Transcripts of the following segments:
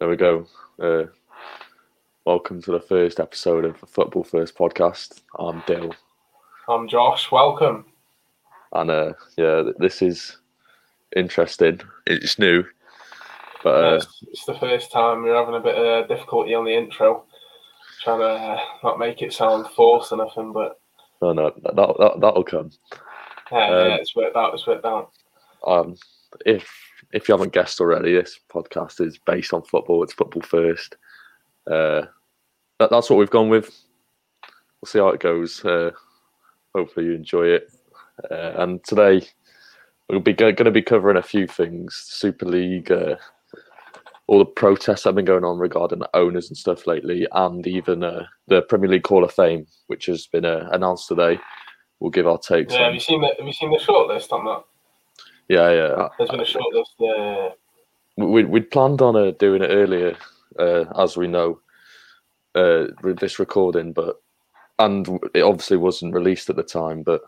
There we go. Uh, welcome to the first episode of the Football First podcast. I'm Dyl, I'm Josh. Welcome. and uh, yeah, this is interesting. It's new, but Uh, uh, it's, it's the first time we're having a bit of difficulty on the intro, trying to uh, not make it sound forced or nothing, but no, no, that, that that'll come. yeah, Um, yeah, it's worked out. It's worked out. Um, if if you haven't guessed already, this podcast is based on football. It's football first. Uh, that, that's what we've gone with. We'll see how it goes. Uh, hopefully you enjoy it. Uh, and today we'll be going to be covering a few things: Super League, uh, all the protests that have been going on regarding the owners and stuff lately, and even uh, the Premier League Hall of Fame, which has been uh, announced today. We'll give our takes. Yeah, have you seen the Have you seen the shortlist on that? Yeah, yeah. There's been a shortlist. Uh, we we'd planned on uh, doing it earlier, uh, as we know, uh, with this recording, but and it obviously wasn't released at the time, but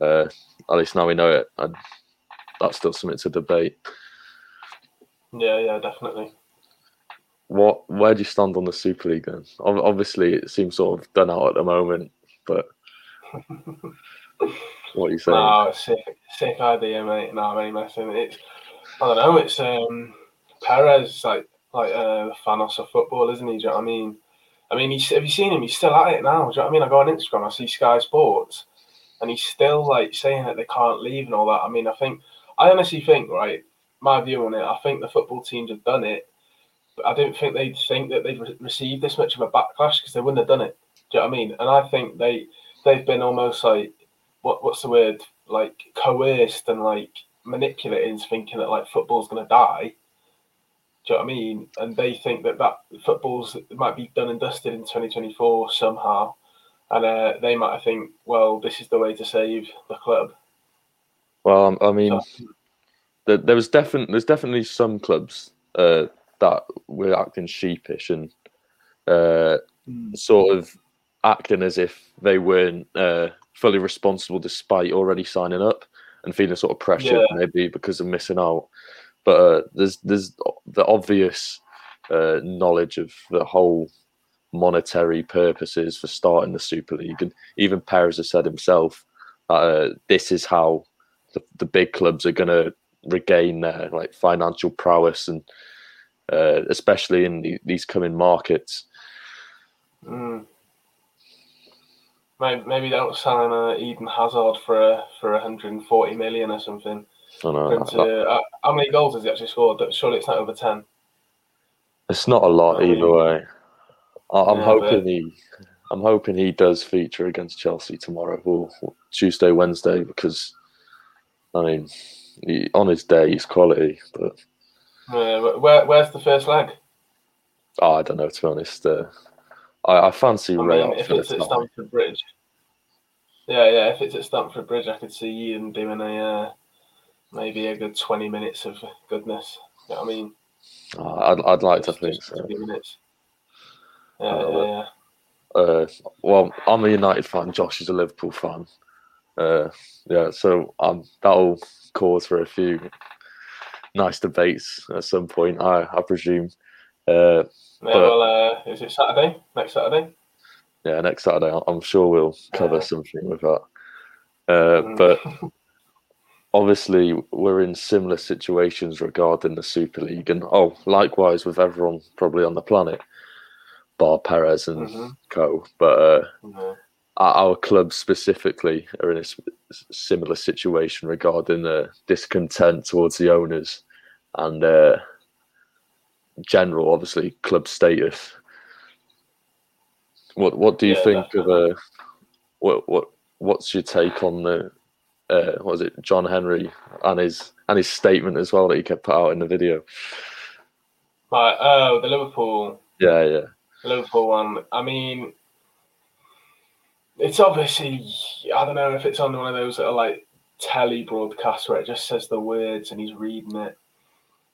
uh, at least now we know it, and that's still something to debate. yeah, yeah, definitely. What, where do you stand on the Super League then? Obviously, it seems sort of done out at the moment, but what are you saying? No, sick, sick idea, mate. No, only messing. It's I don't know. It's um Perez like like uh, Thanos of football, isn't he? Do you know what I mean? I mean, he's, have you seen him? He's still at it now. Do you know what I mean? I go on Instagram, I see Sky Sports, and he's still like saying that they can't leave and all that. I mean, I think I honestly think right. My view on it, I think the football teams have done it, but I don't think they'd think that they've re- received this much of a backlash because they wouldn't have done it. Do you know what I mean? And I think they they've been almost like what what's the word like coerced and like manipulated into thinking that like football's going to die. Do you know what I mean? And they think that that football's might be done and dusted in 2024 somehow, and uh, they might think, well, this is the way to save the club. Well, um, I mean, So, there, there was definitely there's definitely some clubs uh, that were acting sheepish and uh, sort of acting as if they weren't uh, fully responsible despite already signing up and feeling sort of pressured Yeah. maybe because of missing out. But uh, there's there's the obvious uh, knowledge of the whole monetary purposes for starting the Super League, and even Perez has said himself that uh, this is how the, the big clubs are going to regain their like financial prowess and uh, especially in the, these coming markets. mm. Maybe, maybe they'll sign uh, Eden Hazard for a, for 140 million or something. I know, uh, how many goals has he actually scored? Surely it's not over 10. it's not a lot either way. I, I'm Yeah, hoping but- he, I'm hoping he does feature against Chelsea tomorrow or Tuesday, Wednesday because I mean, he, on his day he's quality, but where, where's the first leg? oh, I don't know to be honest. Uh, I, I fancy I mean, if it's at. Stamford Bridge. Yeah, yeah. If it's at Stamford Bridge, I could see Eden doing a uh, maybe a good twenty minutes of goodness. You know what I mean? Oh, I'd, I'd like to think so. 20 minutes. Yeah, Oh, yeah, yeah. Uh, well, I'm a United fan. Josh is a Liverpool fan. Uh, yeah, so um, that'll cause for a few nice debates at some point. I, I presume. Uh, Yeah, But- well, uh, is it Saturday? Next Saturday? Yeah, next Saturday, I'm sure we'll cover something with that. Uh, Mm. but obviously, we're in similar situations regarding the Super League, and oh, likewise with everyone probably on the planet, bar Perez and Mhm. co. But uh, our our clubs specifically are in a similar situation regarding the discontent towards the owners and uh, general, obviously, club status. What What do you Yeah, think of uh, what what What's your take on the uh, what was it John Henry and his and his statement as well that he kept put out in the video? Right. Oh, the Liverpool Yeah, yeah, Liverpool one. I mean, it's obviously I don't know if it's on one of those that are like telly broadcasts where it just says the words and he's reading it.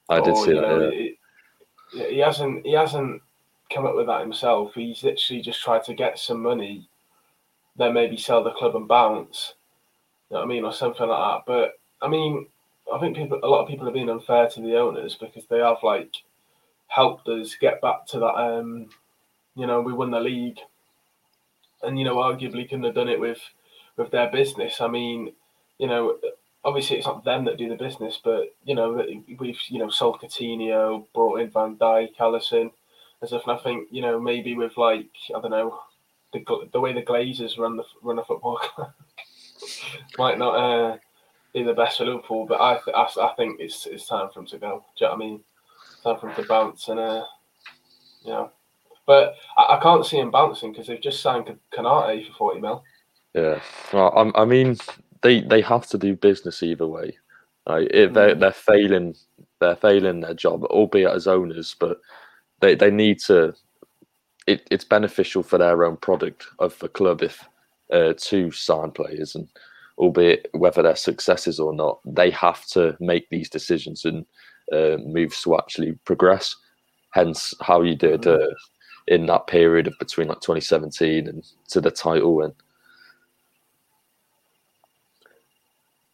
I did see that. know, yeah. it- he hasn't he hasn't come up with that himself. He's literally just tried to get some money, then maybe sell the club and bounce. You know what I mean, or something like that. But I mean, I think people, a lot of people have been unfair to the owners because they have like helped us get back to that. Um, you know, we won the league, and you know, arguably couldn't have done it with with their business. I mean, you know, obviously it's not them that do the business, but you know, we've you know sold Coutinho, brought in Van Dijk, Alisson, as if nothing. you know maybe with like I don't know the the way the Glazers run the run a football club might not uh, be the best for Liverpool, but I, th- I, I think it's it's time for him to go. Do you know what I mean? It's time for him to bounce and uh, you know. But I, I can't see him bouncing because they've just signed Konate for forty mil. Yeah, well, I, I mean they they have to do business either way. It, they're mm. they're failing they're failing their job, albeit as owners, but they, they need to. It, it's beneficial for their own product of the club if uh, to sign players and albeit whether they're successes or not, they have to make these decisions and uh, moves to actually progress. Hence, how you did uh, in that period of between like 2017 and to the title and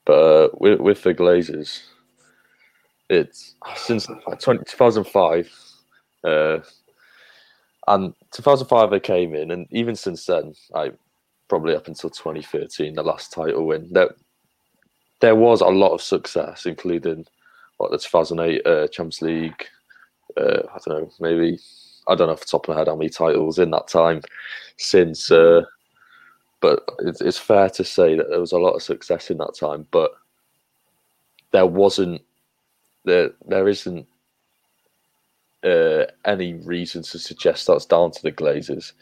But uh, with, with the Glazers, it's since 20, 2005, uh, and 2005 they came in, and even since then, I probably up until 2013, the last title win, there, there was a lot of success, including what the 2008 uh, Champions League. Uh, I don't know, maybe I don't know off the top of my head how many titles in that time since uh, but it's, it's fair to say that there was a lot of success in that time, but there wasn't there there isn't uh, any reason to suggest that's down to the Glazers.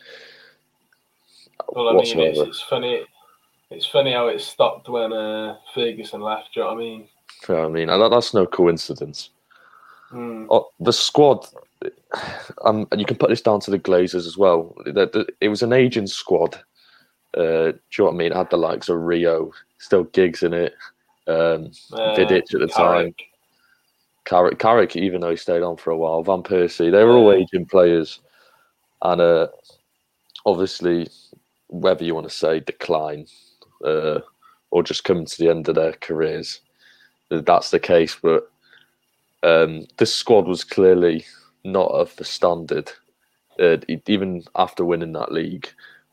Well, I mean, it's, it's, funny. It's funny how it stopped when uh, Ferguson left. Do you know what I mean? Yeah, I mean, that's no coincidence. Mm. Oh, the squad, um, and you can put this down to the Glazers as well. It was an aging squad uh, do you know what I mean? It had the likes of Rio, still Giggs in it, um, uh, Vidic at the Carrick. time. Carrick, Carrick, even though he stayed on for a while, Van Persie, they were all aging players, and uh, obviously, whether you want to say decline uh, or just coming to the end of their careers, that's the case. But um, this squad was clearly not of the standard, uh, even after winning that league.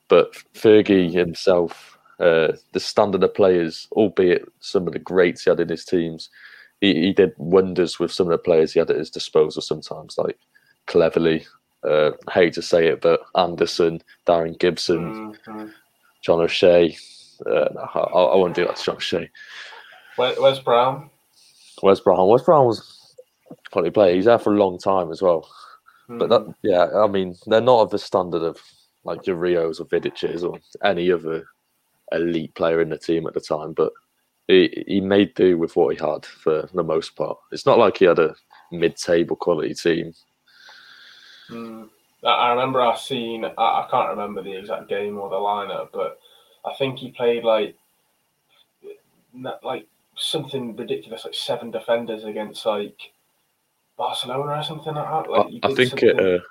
But Fergie himself, uh, the standard of players, albeit some of the greats he had in his teams, he, he did wonders with some of the players he had at his disposal sometimes, like Cleverley. Uh, hate to say it, but Anderson, Darren Gibson, mm-hmm. John O'Shea. Uh, I, I won't do that to John O'Shea. Wes Brown? Wes Brown? Wes Brown was quality player. He's there for a long time as well. Mm. But that, yeah, I mean, they're not of the standard of like your Rios or Vidic's or any other elite player in the team at the time, but he, he made do with what he had for the most part. It's not like he had a mid-table quality team. Mm. I remember I seen. I, can't remember the exact game or the lineup, but I think he played like like something ridiculous, like seven defenders against like Barcelona or something like that. Like I, I think it. Uh,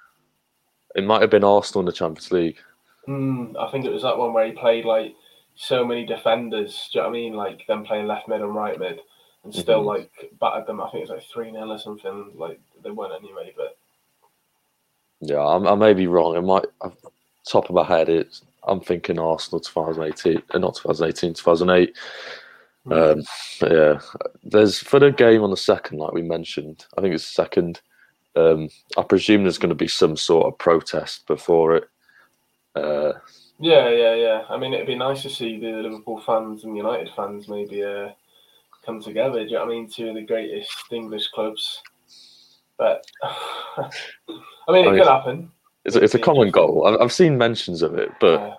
it might have been Arsenal in the Champions League. Mm, I think it was that one where he played like so many defenders. Do you know what I mean? Like them playing left mid and right mid, and still mm-hmm. like battered them. I think it's like three 0 or something. Like they weren't anyway, but yeah, I, I may be wrong. It might top of my head. It's I'm thinking Arsenal 2018, uh, not 2018, 2008. Mm. Um, yeah, there's for the game on the second, like we mentioned. I think it's second. Um, I presume there's going to be some sort of protest before it. Uh, yeah, yeah, yeah. I mean, it'd be nice to see the Liverpool fans and United fans maybe uh, come together. Do you know what I mean? Two of the greatest English clubs. But I mean, it I mean, could happen. It's, it's a common goal. I've seen mentions of it, but yeah.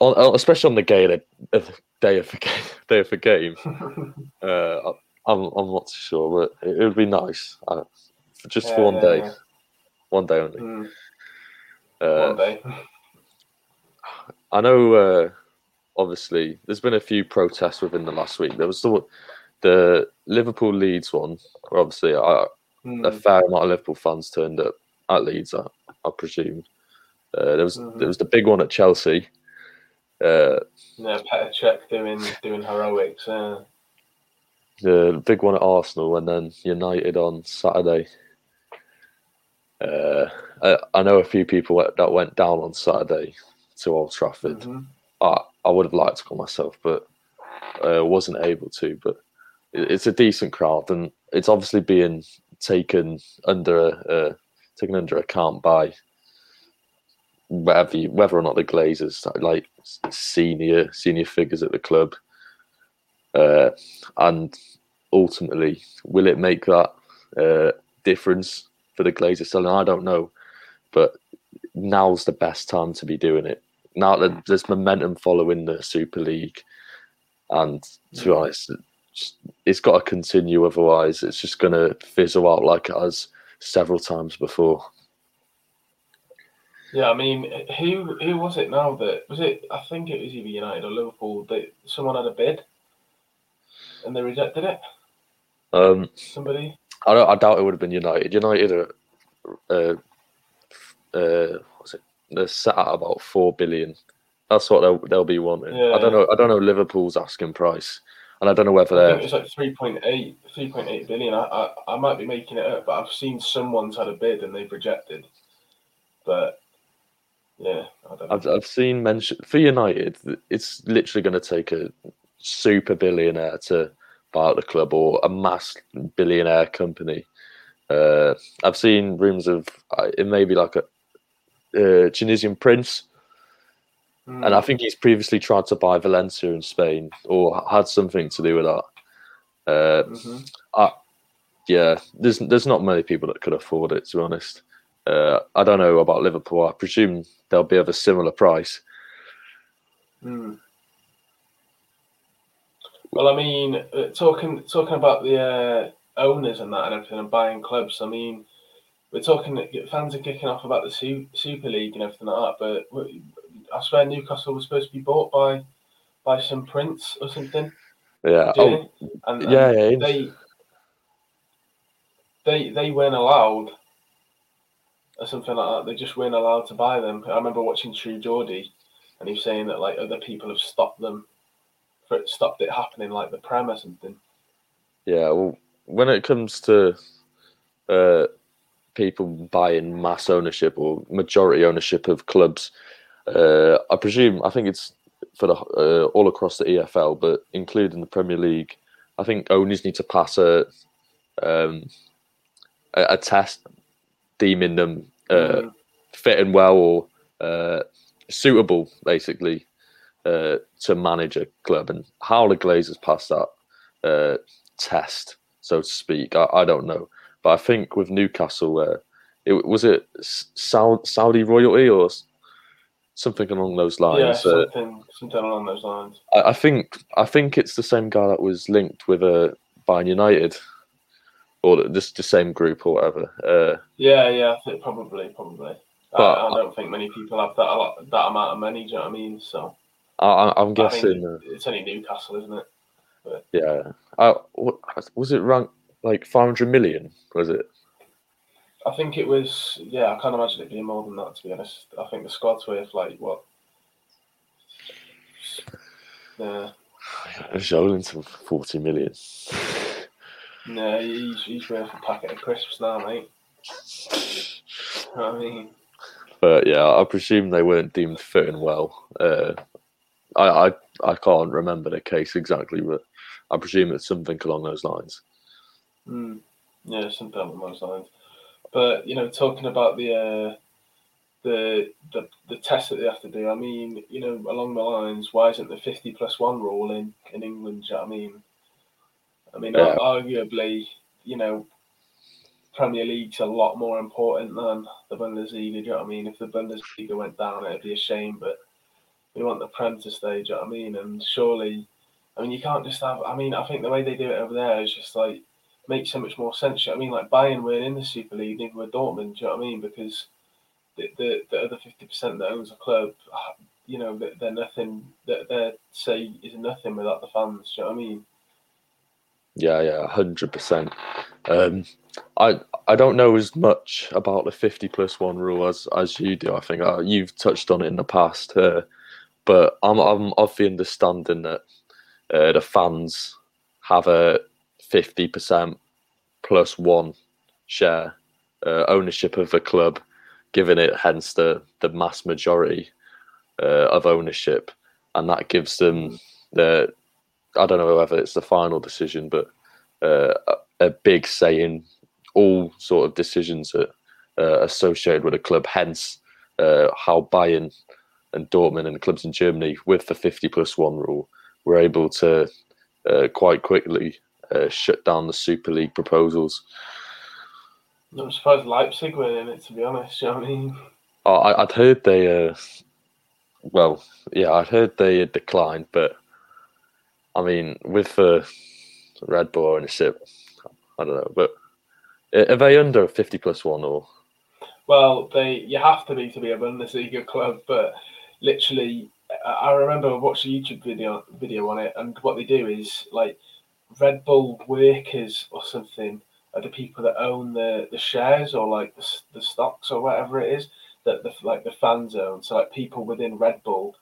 on, especially on the day of the, day of the game, day of the game, uh, I'm I'm not too sure, but it, would be nice. Uh, just yeah, for one yeah, day, one day only. Mm. Uh, one day. I know. Uh, obviously, there's been a few protests within the last week. There was the the Liverpool Leeds one, where obviously I, mm. a fair amount of Liverpool fans turned up at Leeds. I, I presume. Uh, there was mm-hmm. there was the big one at Chelsea. Uh, yeah, Petr Cech doing doing heroics. Uh the big one at Arsenal and then United on Saturday. Uh, I, I know a few people that went down on Saturday to Old Trafford. Mhm. I, I would have liked to go myself, but uh, wasn't able to. But it, it's a decent crowd, and it's obviously being taken under uh, taken under account by whether you, whether or not the Glazers like senior senior figures at the club, uh, and ultimately, will it make that uh, difference for the Glazers selling? I don't know, but now's the best time to be doing it. Now that there's momentum following the Super League, and to be honest, it's- it's got to continue. Otherwise, it's just going to fizzle out like it has several times before. Yeah, I mean, who who was it now that was it? I think it was either United or Liverpool that someone had a bid, and they rejected it. Um, Somebody. I don't. I doubt it would have been United. United are, uh, uh, what's it? They're set at about four billion. That's what they'll they'll be wanting. I don't know. I don't know Liverpool's asking price, and I don't know whether they're. it was like 3.8, 3.8 billion. I, I I might be making it up, but I've seen someone's had a bid and they've rejected. But yeah, I don't know. I've I've seen mention for United. It's literally going to take a super billionaire to buy out the club or a mass billionaire company. Uh, I've seen rumors of uh, it may be like a uh, Tunisian prince. Hmm. And I think he's previously tried to buy Valencia in Spain or had something to do with that. Uh, Mhm. yeah, there's there's not many people that could afford it to be honest. Uh, I don't know about Liverpool. I presume they'll be of a similar price. Hmm. Well, I mean, uh, talking talking about the uh, owners and that and everything and buying clubs. I mean, we're talking fans are kicking off about the Super League and everything like that. But I swear Newcastle was supposed to be bought by by some prince or something. Yeah. Oh, and, and yeah, yeah. they they they weren't allowed or something like that. They just weren't allowed to buy them. I remember watching True Geordie, and he was saying that like other people have stopped them, for it stopped it happening, like the Prem or something. Yeah, well, when it comes to uh, people buying mass ownership or majority ownership of clubs, uh, I presume I think it's for the uh, all across the EFL, but including the Premier League. I think owners need to pass a um, a, a test deeming them uh, Mm. fitting well or uh, suitable, basically, uh, to manage a club. And how the Glazers pass that uh, test, so to speak, I, I don't know. But I think with Newcastle, uh, it was it Saudi, Saudi royalty or something along those yeah, lines. uh, something something along those lines. I, I think I think it's the same guy that was linked with uh, Bayern United, or just the same group or whatever. Uh, Yeah, yeah, I think probably, probably. But- I, I don't think many people have that that amount of money. Do you know what I mean? So I, I- I'm I think guessing. uh, it's only Newcastle, isn't it? Yeah. Uh, what, was it ranked like 500 million? Was it? I think it was. Yeah, I can't imagine it being more than that. To be honest, I think the squad's worth like what? Yeah, Joelinton 40 million. no, he's, he's worth a packet of crisps now, mate. You know what I mean, But yeah, I presume they weren't deemed fitting well. Uh, I, I I can't remember the case exactly, but I presume it's something along those lines. Mm. yeah, something along those lines. But you know, talking about the uh, the the the test that they have to do. I mean, you know, along the lines, why isn't the fifty plus one rule in in England? You know what I mean? I mean, Yeah. arguably, you know, Premier League's a lot more important than the Bundesliga. Do you know what I mean? If the Bundesliga went down, it'd be a shame, but we want the Prem to stay. Do you know what I mean? And surely, I mean, you can't just have. I mean, I think the way they do it over there is just like makes so much more sense. You know what I mean? Like Bayern weren't in the Super League, neither were Dortmund. Do you know what I mean? Because the the, the other fifty percent that owns a club, uh, you know, they're, nothing. Their their say is nothing without the fans. You know what I mean? Yeah, yeah, hundred percent. Um, I I don't know as much about the fifty plus one rule as as you do. I think uh, you've touched on it in the past, uh, but I'm I'm of the understanding that uh, the fans have a fifty percent plus one share uh, ownership of the club, giving it hence the the mass majority uh, of ownership, and that gives them the I don't know whether it's the final decision, but uh, a, big say in all sort of decisions that uh, associated with a club. Hence, uh, how Bayern and Dortmund and the clubs in Germany, with the 50 plus one rule, were able to uh, quite quickly uh, shut down the Super League proposals. I'm surprised Leipzig were in it, to be honest. You know what I mean? Oh, I, would heard they, uh, well, yeah, I'd heard they had declined, but I mean, with the Red Bull ownership, I don't know, but are they under 50 plus one or? Well, they you have to be to be a Bundesliga club, but literally, I remember watching a YouTube video video on it, and what they do is like Red Bull workers or something are the people that own the, the shares or like the, the stocks or whatever it is that the like the fans own. So like people within Red Bull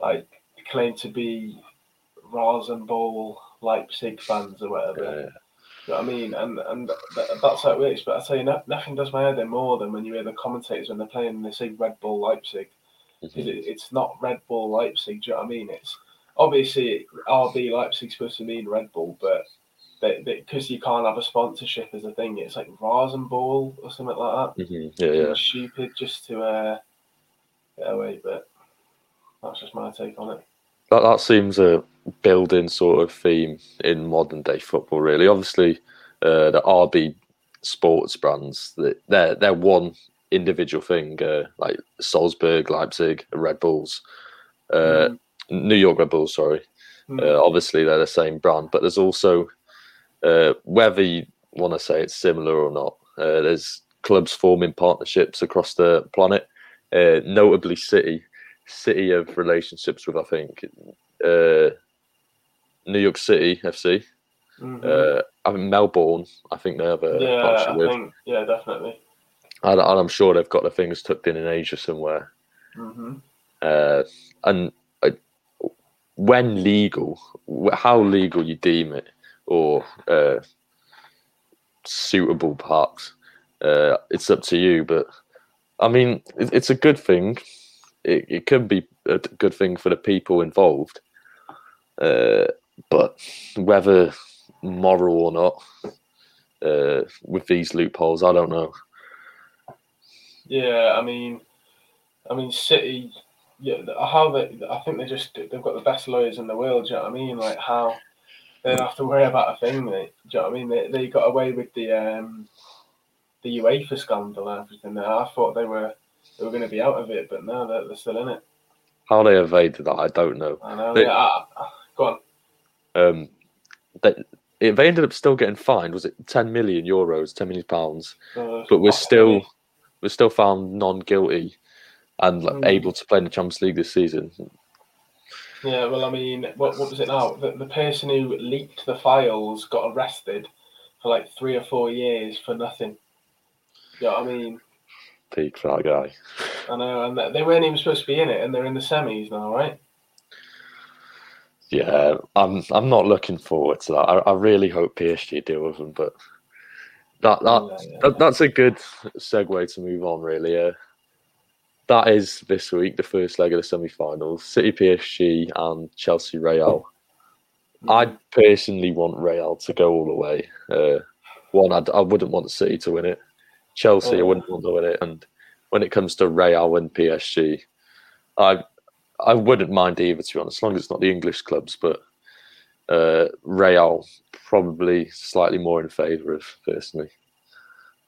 like claim to be Rasenball Leipzig fans or whatever. Yeah. You know what I mean? And and that's how it works. But I tell you, no, nothing does my head in more than when you hear the commentators when they're playing and they say Red Bull Leipzig. Mm-hmm. It, it's not Red Bull Leipzig. Do you know what I mean? It's obviously RB Leipzig supposed to mean Red Bull, but because you can't have a sponsorship as a thing, it's like Rasenball or something like that. Mm-hmm. Yeah, yeah. It's stupid just to uh, get away, but that's just my take on it. That that seems a building sort of theme in modern day football. Really, obviously, uh, the RB sports brands they're they're one individual thing, uh, like Salzburg, Leipzig, Red Bulls, uh, mm. New York Red Bulls. Sorry, mm. obviously they're the same brand, but there's also uh, whether you want to say it's similar or not, uh, there's clubs forming partnerships across the planet, uh, notably City. City of relationships with, I think, uh, New York City FC. Mm-hmm. Uh, I mean, Melbourne, I think they have a yeah, partnership with. Think, yeah, definitely. And, and, I'm sure they've got the things tucked in in Asia somewhere. Mm-hmm. Uh, and when legal, how legal you deem it, or uh, suitable parks. Uh, it's up to you, but I mean, it, it's a good thing. It, it could be a good thing for the people involved, uh, but whether moral or not, uh, with these loopholes, I don't know. Yeah, I mean, I mean, City. Yeah, how they? I think they just they've got the best lawyers in the world. Do you know what I mean? Like how they don't have to worry about a thing, mate. Do you know what I mean? They, they got away with the um, the UEFA scandal and everything. I thought they were they were going to be out of it, but no, they're, they're still in it. How they evaded that, I don't know. I know. They, yeah, I, go on. Um, they, they ended up still getting fined. Was it ten million euros, ten million pounds? Uh, but we're still we're still found non guilty and like, mm. able to play in the Champions League this season. Yeah, well, I mean, what, what was it now? The, the person who leaked the files got arrested for like three or four years for nothing. You know what I mean? Peak for that guy. I know, and they weren't even supposed to be in it, and they're in the semis now, right? Yeah, I'm. I'm not looking forward to that. I, I really hope PSG deal with them, but that that, yeah, yeah. that that's a good segue to move on. Really, uh, that is this week, the first leg of the semi-finals. City, PSG, and Chelsea, Real. I personally want Real to go all the way. Uh, one, I'd, I would not want City to win it. Chelsea, oh. I wouldn't want to win it. And when it comes to Real and PSG, I I wouldn't mind either, to be honest, as long as it's not the English clubs. But uh, Real probably slightly more in favour of personally.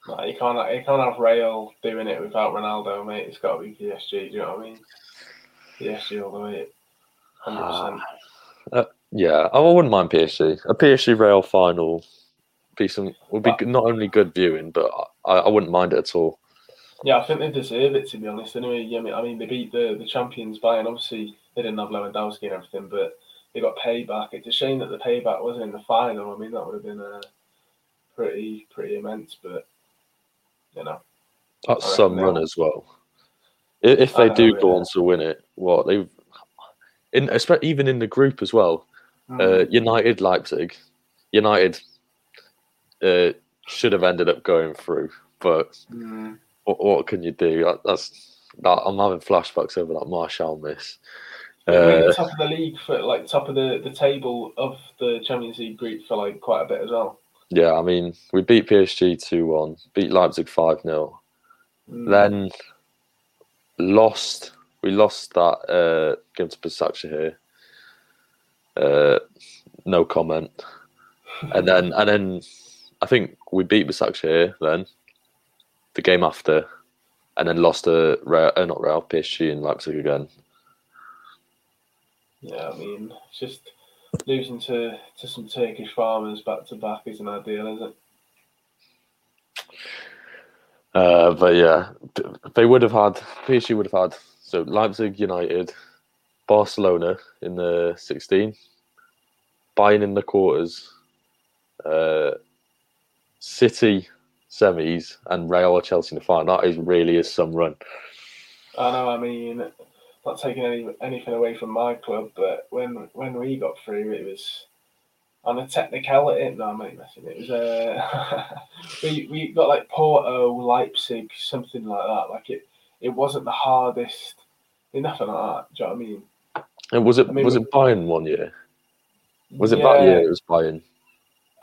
No, you can't you can't have Real doing it without Ronaldo, mate. It's got to be PSG. Do you know what I mean? PSG all the way, hundred percent. Uh, yeah, I wouldn't mind PSG. A PSG Real final be some would be not only good viewing, but I, I wouldn't mind it at all. Yeah, I think they deserve it to be honest. Anyway, yeah, I mean they beat the the champions by, and Obviously, they didn't have Lewandowski and everything, but they got payback. It's a shame that the payback wasn't in the final. I mean, that would have been a pretty pretty immense, but you know. That's some run as well. If they do go on to win it, what they've in even in the group as well, mm. uh, United Leipzig, United uh, should have ended up going through, but Mm. what, what can you do? That- That's that, I'm having flashbacks over that Martial miss. Uh, top of the league for like top of the, the table of the Champions League group for like quite a bit as well. Yeah, I mean, we beat PSG two one, beat Leipzig five 0 Mm. then lost. We lost that uh, game to Basaksehir. Uh, no comment. And then and then I think we beat Basaksehir. Then the game after, and then lost to Real, uh, not Real PSG in Leipzig again. Yeah, I mean, it's just losing to, to some Turkish farmers back to back isn't ideal, is it? Uh, but yeah, they would have had PSG would have had so Leipzig United, Barcelona in the sixteen, Bayern in the quarters, uh, City semis, and Real or Chelsea in the final. That is really is some run. I know. I mean, not taking any anything away from my club, but when when we got through, it was on a technicality. No, I'm not messing. It was uh, we we got like Porto, Leipzig, something like that. Like it, it wasn't the hardest. Nothing like that. Do you know what I mean? And was it I mean, was it Bayern one year? Was it Yeah, that year? It was Bayern.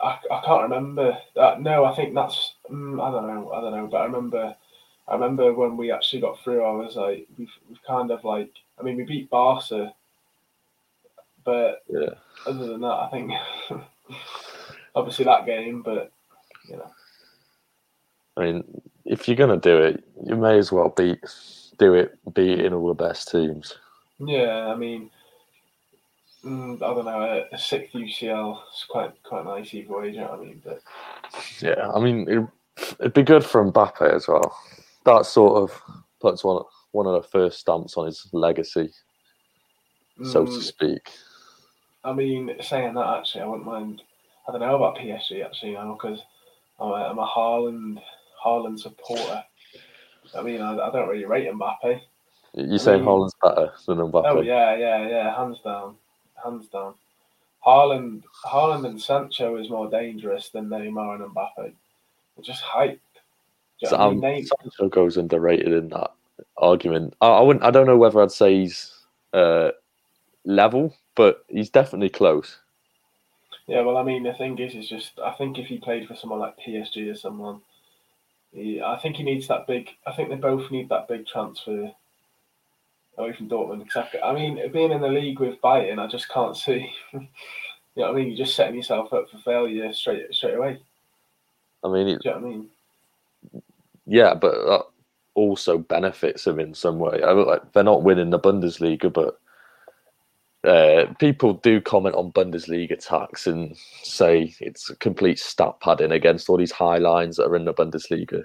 I, I can't remember. Uh, no, I think that's mm, I don't know. I don't know. But I remember, I remember when we actually got through. I was like, we've we've kind of like. I mean, we beat Barca, but Yeah. other than that, I think obviously that game. But you know, I mean, if you're gonna do it, you may as well beat do it beating all the best teams. yeah. I mean, mm, I don't know. A, sixth UCL is quite quite nice either way. You know what I mean? But Yeah, I mean, it, it'd be good for Mbappe as well. That sort of puts one one of the first stamps on his legacy, so to mm, speak. I mean, saying that actually, I wouldn't mind. I don't know about PSG actually now because I'm a, I'm a Haaland Haaland supporter. I mean, I, I don't really rate Mbappe. You're saying mean- Haaland's better than Mbappe? Oh yeah, yeah, yeah, hands down, hands down. Haaland, Haaland and Sancho is more dangerous than Neymar and Mbappe. They're just hyped. Do So, I mean? Neym- Sancho goes underrated in that argument. I, I wouldn't. I don't know whether I'd say he's uh, level, but he's definitely close. Yeah, well, I mean, the thing is, is just I think if he played for someone like PSG or someone, he, I think he needs that big. I think they both need that big transfer away from Dortmund. Exactly. I mean, being in the league with Bayern, I just can't see. you know what I mean? You're just setting yourself up for failure straight straight away. I mean, it, Do you know what I mean? Yeah, but that also benefits him in some way. I mean, like they're not winning the Bundesliga, but uh, people do comment on Bundesliga tax and say it's a complete stat padding against all these high lines that are in the Bundesliga.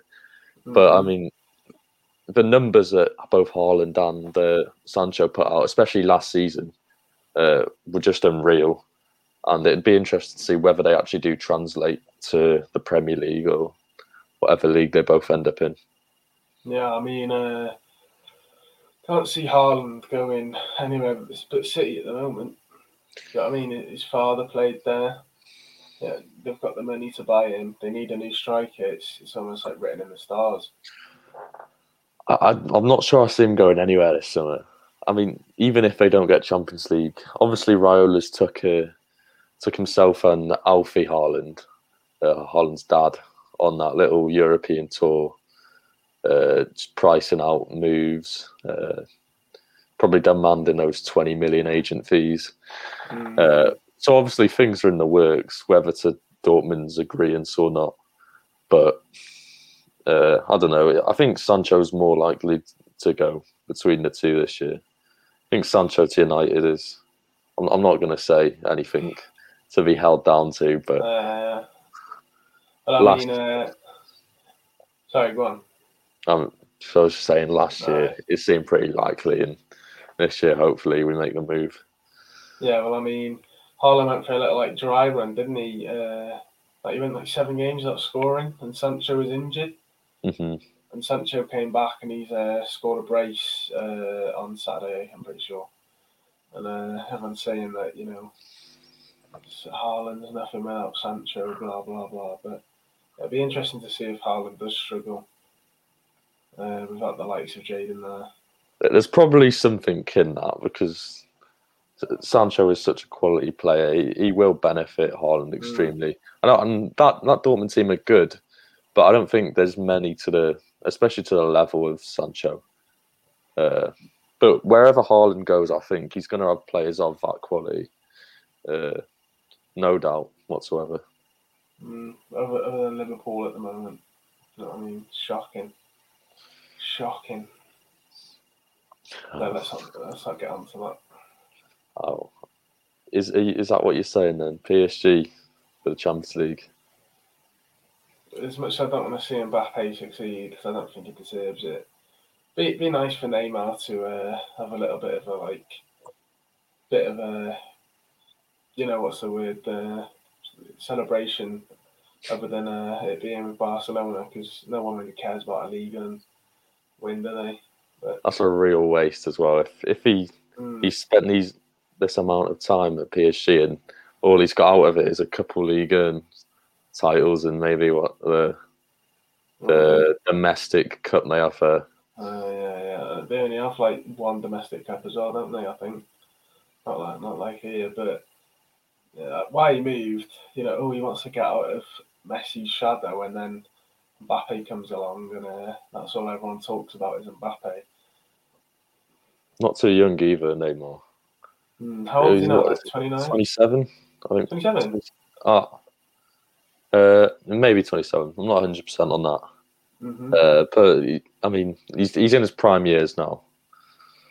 But I Mhm. mean, the numbers that both Haaland and uh, Sancho put out, especially last season, uh, were just unreal. And it'd be interesting to see whether they actually do translate to the Premier League or whatever league they both end up in. Yeah, I mean, uh, can't see Haaland going anywhere but City at the moment. You know what I mean? His father played there. Yeah, they've got the money to buy him. They need a new striker. It's, it's almost like written in the stars. I, I'm not sure I see him going anywhere this summer. I mean, even if they don't get Champions League, obviously Raiola's took uh, took himself and Alfie Haaland, uh, Haaland's dad, on that little European tour, uh, pricing out moves, uh, probably demanding those 20 million agent fees. Mm. Uh, so obviously things are in the works, whether to Dortmund's agreement or not. But uh, I don't know. I think Sancho's more likely to go between the two this year. I think Sancho to United is. I'm, I'm not going to say anything to be held down to, but Uh, but Last- mean, uh, sorry, go on. um, so I was just saying last year it seemed pretty likely, and this year hopefully we make the move. Yeah, well, I mean, Haaland went for a little like dry run, didn't he? Uh, like he went like seven games without scoring, and Sancho was injured. hmm And Sancho came back and he's uh, scored a brace uh, on Saturday, I'm pretty sure. And uh, everyone's saying that, you know, Haaland's nothing without Sancho, blah, blah, blah. But it'll be interesting to see if Haaland does struggle uh, without the likes of Jadon there. There's probably something in that because Sancho is such a quality player. He, he will benefit Haaland extremely. And, and that that Dortmund team are good, but I don't think there's many to the, especially to the level of Sancho. Uh, but wherever Haaland goes, I think he's going to have players of that quality. Uh, no doubt whatsoever. Mm, other, other than Liverpool at the moment. You know what I mean? Shocking. Shocking. No, let's not, let's not get onto that. Oh, is is that what you're saying then? PSG for the Champions League. As much as I don't want to see Mbappe succeed, because I don't think he deserves it. Be be nice for Neymar to uh, have a little bit of a like, bit of a, you know what's the word, uh, celebration, other than uh, it being with Barcelona, because no one really cares about a Ligue 1 win, do they? But, That's a real waste as well. If if he mm, he spent these this amount of time at PSG and all he's got out of it is a couple Ligue 1 titles and maybe what the the domestic cup they offer. Uh, yeah, yeah. They only have like one domestic cup as well, don't they? I think. Not like not like here, but yeah, why he moved, you know, oh, he wants to get out of Messi's shadow, and then Mbappe comes along, and uh, that's all everyone talks about is Mbappe. Not too young either, Neymar. Hmm, how old is he now? 29? 27, I think. 27? Ah, uh, maybe 27. I'm not 100 percent on that. hmm Uh, but I mean, he's he's in his prime years now.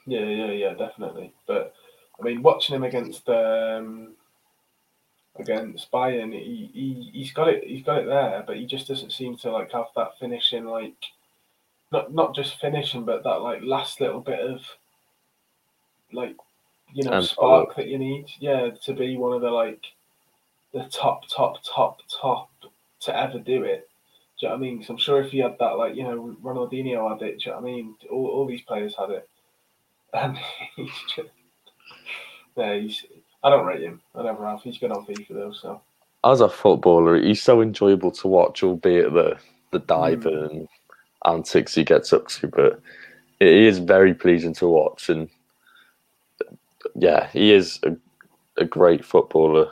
Yeah, yeah, yeah, definitely. But I mean, watching him against um, against Bayern, he, he he's got it, he's got it there, but he just doesn't seem to like have that finishing, like not not just finishing, but that like last little bit of like you know And spark that you need, yeah, to be one of the like the top, top, top, top to ever do it. Do you know what I mean? 'Cause I'm sure if he had that, like you know, Ronaldinho had it. Do you know what I mean? All, all these players had it, and he's just, yeah, he's. I don't rate him. I never have. He's good on FIFA though, so As a footballer, he's so enjoyable to watch, albeit the the diving and antics he gets up to. But he is very pleasing to watch, and yeah, he is a, a great footballer.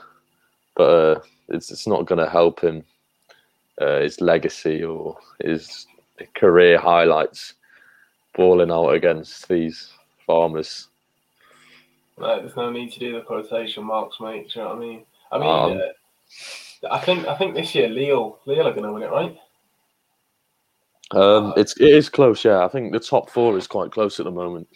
But uh, it's it's not going to help him uh, his legacy or his career highlights balling out against these farmers. Like, there's no need to do the quotation marks, mate. Do you know what I mean? I mean, Um, uh, I think I think this year Lille Lille are going to win it, right? Um, it's it is close, yeah. I think the top four is quite close at the moment.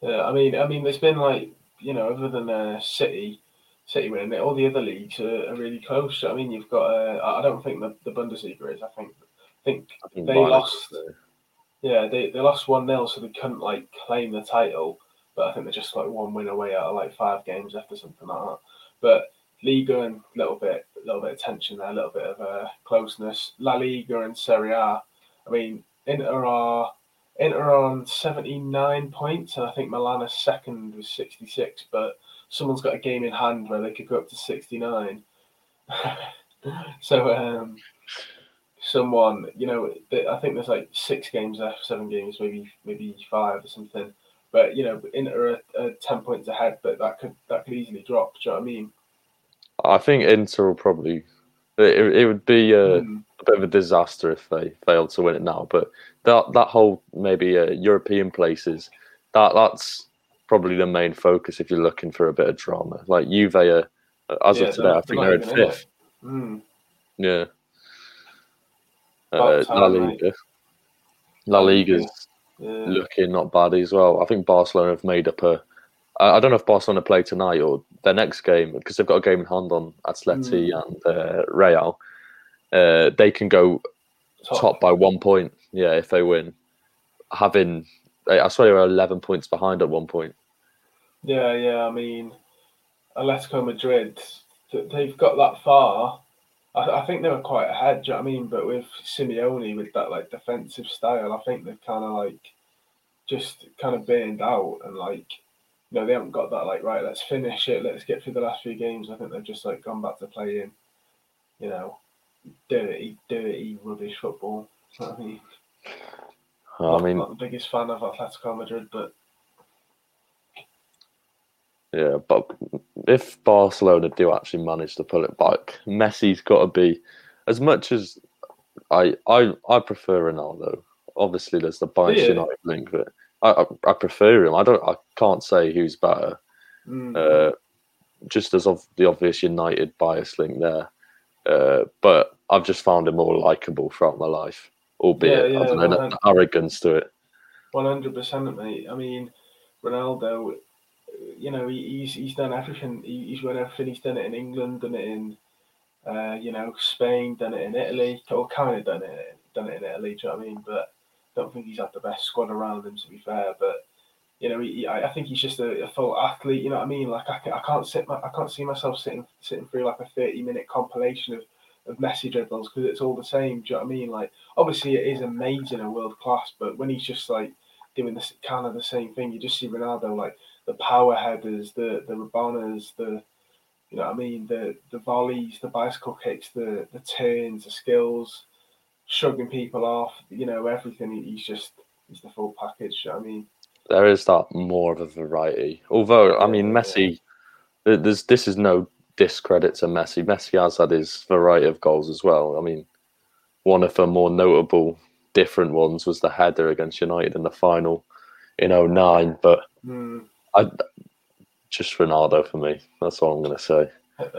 Yeah, I mean, I mean, there's been like you know, other than uh, City, City winning it, all the other leagues are, are really close. I mean, you've got. Uh, I don't think the, the Bundesliga is. I think, I think, I think They lost. yeah, they, they lost one 0 so they couldn't like claim the title. But I think they're just like one win away out of like five games left or something like that. But Ligue 1 a little bit, a little bit of tension there, a little bit of uh, closeness. La Liga and Serie A. I mean, Inter are Inter are on seventy nine points, and I think Milan is second with sixty six. But someone's got a game in hand where they could go up to sixty nine. so um, someone, you know, I think there's like six games left, seven games, maybe maybe five or something. But you know, Inter are, are ten points ahead, but that could that could easily drop. Do you know what I mean? I think Inter will probably. It, it would be a, Mm. a bit of a disaster if they failed to win it now. But that that whole maybe uh, European places, that that's probably the main focus if you're looking for a bit of drama. Like Juve, are, as Yeah, of today, I think they're in not even in it. fifth. Mm. Yeah. Uh, La. Liga. La Liga's Yeah. looking not bad as well. I think Barcelona have made up a. I don't know if Barcelona play tonight or their next game because they've got a game in hand on Atleti Hmm. and uh, Real. Uh, they can go top. by one point. Yeah, if they win, having I I swear they were eleven points behind at one point. Yeah, yeah. I mean, Atletico Madrid, they've got that far. I, I think they were quite ahead. Do you know what I mean? But with Simeone, with that like defensive style, I think they've kind of like just kind of burned out and like you know they haven't got that like right. Let's finish it. Let's get through the last few games. I think they've just like gone back to playing, you know, dirty, dirty, rubbish football. I mean, I mean, not the biggest fan of Atletico Madrid, but yeah, but if Barcelona do actually manage to pull it back, Messi's got to be as much as I I I prefer Ronaldo. Obviously, there's the bias Yeah. United link, but I, I I prefer him. I don't. I can't say who's better. mm, Uh, just as of the obvious United bias link there. Uh, but I've just found him more likable throughout my life, albeit Yeah, I don't yeah, know, an arrogance to it. one hundred percent, mate. I mean, Ronaldo. You know, he, he's he's done everything. He, he's won everything. He's done it in England, done it in, uh, you know, Spain, done it in Italy. Or kind of done it, done it in Italy. Do you know what I mean? But I don't think he's had the best squad around him, to be fair. But you know, he, I I think he's just a, a full athlete. You know what I mean? Like I, can, I can't sit, my, I can't see myself sitting sitting through like a thirty minute compilation of, of Messi dribbles because it's all the same. Do you know what I mean? Like obviously it is amazing and world class, but when he's just like doing this kind of the same thing, you just see Ronaldo like the power headers, the the Rabonas, the you know I mean, the the volleys, the bicycle kicks, the the turns, the skills, shrugging people off. You know everything. He- He's just he's the full package. you know what I mean. There is that more of a variety. Although, I mean, Messi, th- there's this is no discredit to Messi. Messi has had his variety of goals as well. I mean, one of the more notable, different ones was the header against United in the final in 09. But Hmm. I, just Ronaldo for me. That's all I'm going to say.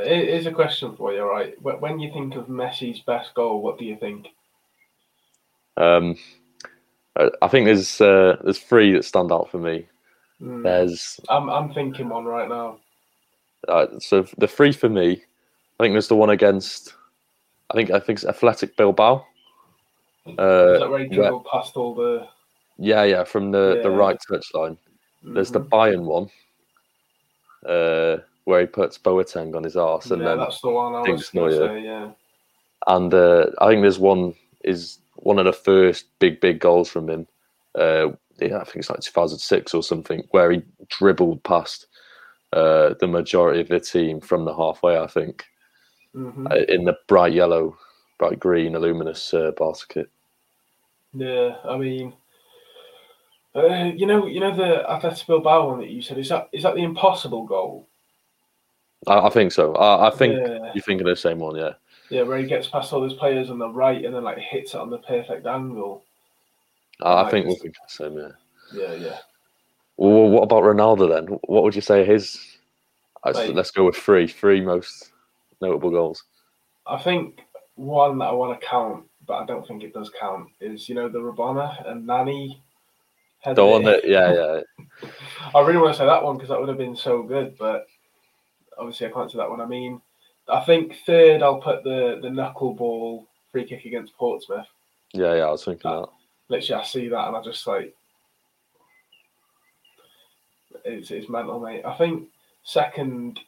Here- Here's a question for you, right? When you think of Messi's best goal, what do you think? Um, I think there's uh, there's three that stand out for me. Hmm. There's I'm I'm thinking one right now. uh, so the three for me. I think there's the one against. I think I think it's Athletic Bilbao. Uh, Is that where he dribbled past all the? yeah, yeah, from the, the Yeah. right touchline. There's the Mhm. Bayern one, uh, where he puts Boateng on his arse, and yeah, then that's the one I was Neuer. say. Yeah. and uh, I think there's one is one of the first big big goals from him. Uh, yeah, I think it's like 2006 or something, where he dribbled past uh, the majority of the team from the halfway. I think hmm uh, in the bright yellow, bright green, luminous uh, Barca kit. Yeah, I mean, uh, you know, you know the Athletic Bilbao one that you said is that is that the impossible goal? I, I think so. I, I think Yeah, you're thinking of the same one. Yeah. yeah, where he gets past all those players on the right and then like hits it on the perfect angle. I, I think we're thinking the same. Yeah. Yeah, yeah. Well, what about Ronaldo then? What would you say his? Like- Let's go with three. Three most notable goals. I think one that I want to count, but I don't think it does count, is you know the Rabona and Nani. The one that, yeah, yeah. I really want to say that one because that would have been so good, but obviously I can't say that one. I mean, I think third I'll put the the knuckleball free kick against Portsmouth. Yeah, yeah, I was thinking Uh, that. Literally, I see that and I just like it's it's mental, mate. I think second.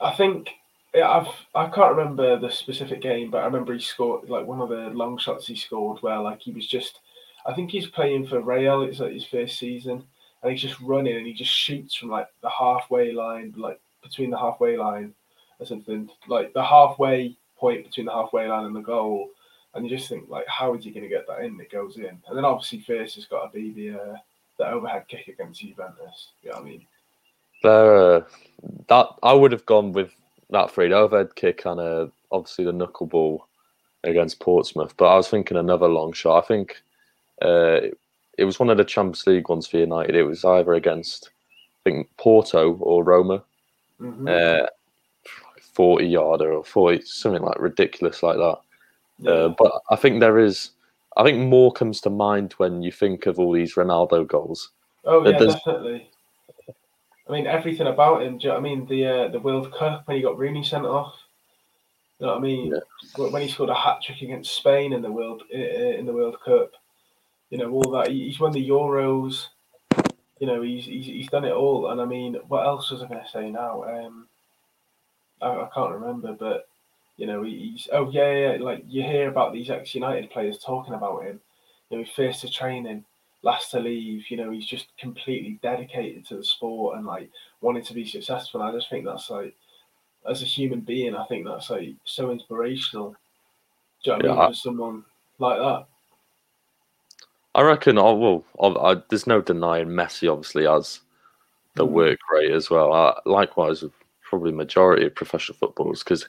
I think yeah, I've I can't remember the specific game, but I remember he scored like one of the long shots he scored where like he was just. I think he's playing for Real. It's like his first season, and he's just running and he just shoots from like the halfway line, like between the halfway line or something, like the halfway point between the halfway line and the goal. And you just think like, how is he going to get that in? It goes in, and then obviously first has got to be the uh, the overhead kick against Juventus. You know what I mean? Uh, that I would have gone with that free overhead kick and uh, obviously the knuckleball against Portsmouth. But I was thinking another long shot. I think uh, it was one of the Champions League ones for United. It was either against I think Porto or Roma, hmm uh, forty yarder or forty something like ridiculous like that. yeah. Uh, but I think there is. I think more comes to mind when you think of all these Ronaldo goals. oh yeah, there's- definitely. I mean, everything about him. Do you know what I mean? The uh, the World Cup when he got Rooney sent off. You know what I mean? Yeah. When when he scored a hat trick against Spain in the world uh, in the World Cup. You know all that. He's won the Euros. You know he's he's, he's done it all. And I mean, what else was I going to say now? Um, I, I can't remember, but you know he's oh yeah, yeah like you hear about these ex United players talking about him. You know, he's first to training, last to leave. You know, he's just completely dedicated to the sport and like wanting to be successful. And I just think that's like as a human being, I think that's like so inspirational. Do you know what Yeah, I mean? For someone like that. I reckon. Oh, well, I, I, there's no denying Messi obviously has the Mm. work rate as well. Uh, likewise, with probably majority of professional footballers because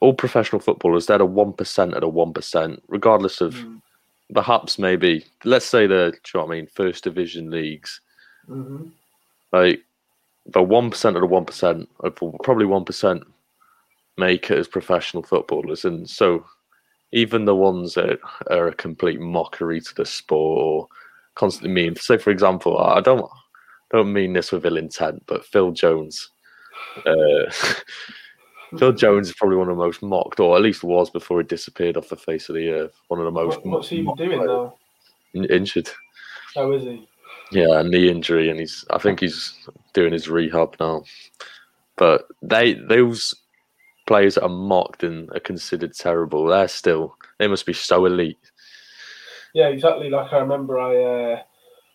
all professional footballers they're a one percent at a one percent, regardless of Mm. perhaps maybe let's say the do you know what I mean first division leagues hmm like the one percent of the one percent probably one percent make it as professional footballers and so even the ones that are a complete mockery to the sport or constantly mean So, for example I don't don't mean this with ill intent but Phil Jones uh, Phil Jones is probably one of the most mocked or at least was before he disappeared off the face of the earth one of the most What, what's he doing though? Injured How is he? yeah, a knee injury, and he's. I think he's doing his rehab now. But they those players that are mocked and are considered terrible, they're still. They must be so elite. Yeah, exactly. Like I remember, I uh,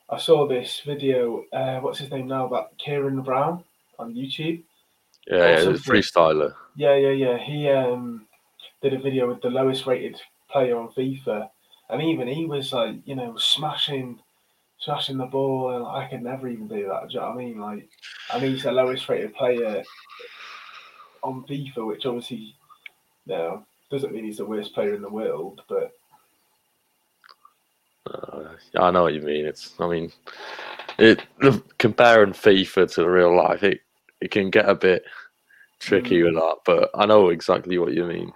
I saw this video. Uh, what's his name now? That Kieran Brown on YouTube. Yeah, yeah the freestyler. Yeah, yeah, yeah. He um did a video with the lowest rated player on FIFA, and even he was like, you know, smashing, smashing the ball, and I could never even do that. Do you know what I mean? Like, and he's the lowest rated player on FIFA, which obviously, know, doesn't mean he's the worst player in the world, but Uh, I know what you mean. It's. I mean, it comparing FIFA to the real life, it it can get a bit tricky Mm. with that. But I know exactly what you mean.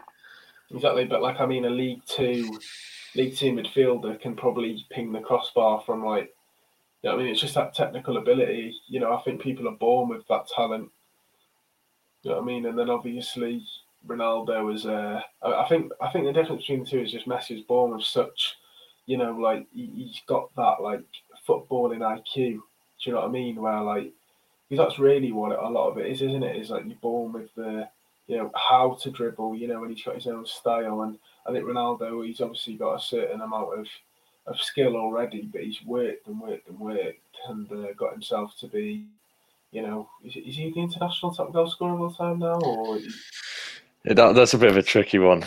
Exactly, but like I mean, a League Two, League Two midfielder can probably ping the crossbar from like, you know, I mean, it's just that technical ability. You know, I think people are born with that talent. You know what I mean? And then obviously Ronaldo is. Uh, I think I think the difference between the two is just Messi was born with such, you know, like he, he's got that like footballing IQ. Do you know what I mean? Where like, because that's really what it, a lot of it is, isn't it? Is like you're born with the you know how to dribble, you know, and he's got his own style. And I think Ronaldo, he's obviously got a certain amount of, of skill already, but he's worked and worked and worked and uh, got himself to be, you know, is, is he the international top goal scorer of all time now, or Yeah, That, that's a bit of a tricky one.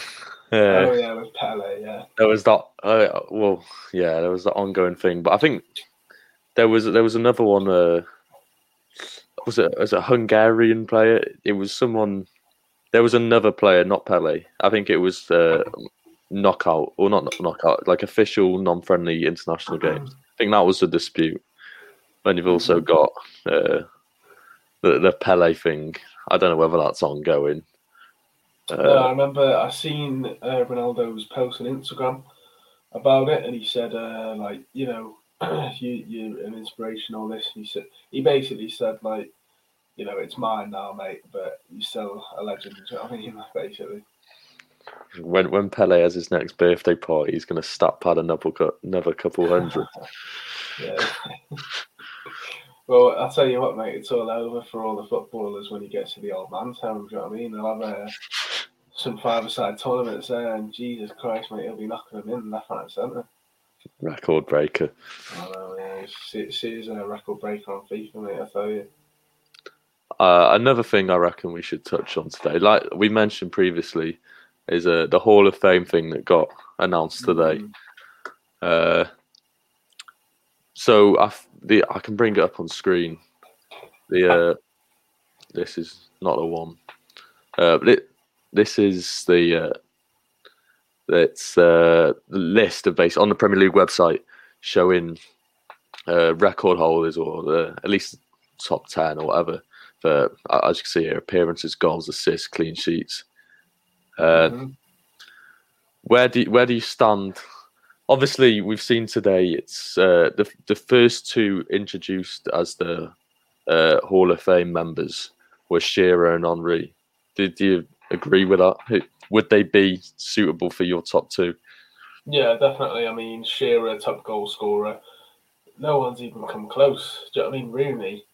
Yeah. oh yeah, with Pele, yeah, There was that. Uh, well, yeah, there was that ongoing thing, but I think there was there was another one. Uh, was it as a Hungarian player? It was someone. There was another player, not Pele. I think it was uh, knockout or not knockout, like official non-friendly international games. I think that was the dispute. Then you've also got uh, the the Pele thing. I don't know whether that's ongoing. Uh, No, I remember I seen uh, Ronaldo's post on Instagram about it, and he said, uh, like, you know, you you're an inspiration, all this. And he said he basically said like, you know, it's mine now, mate, but you're still a legend. Do you know what I mean? Basically, when when Pele has his next birthday party, he's going to stop pad another another couple hundred. yeah. well, I'll tell you what, mate, it's all over for all the footballers when you get to the old man's home. Do you know what I mean? They'll have uh, some five-a-side tournaments there, and Jesus Christ, mate, he'll be knocking them in left, right, and centre. Record breaker. I know, yeah. She, she's a record breaker on FIFA, mate, I tell you. Uh, another thing I reckon we should touch on today, like we mentioned previously, is uh, the Hall of Fame thing that got announced today. Mm. Uh, so I, the, I can bring it up on screen. The uh, this is not the one. Uh, but it, this is the uh, it's uh, the list of base on the Premier League website showing uh, record holders or the, at least top ten or whatever for uh, as you can see here appearances, goals, assists, clean sheets. Uh, Mhm. where do you, where do you stand? Obviously, we've seen today it's uh, the the first two introduced as the uh, Hall of Fame members were Shearer and Henry. Did you agree with that? Would they be suitable for your top two? Yeah, definitely. I mean, Shearer, top goal scorer. No one's even come close. Do you know what I mean? Rooney,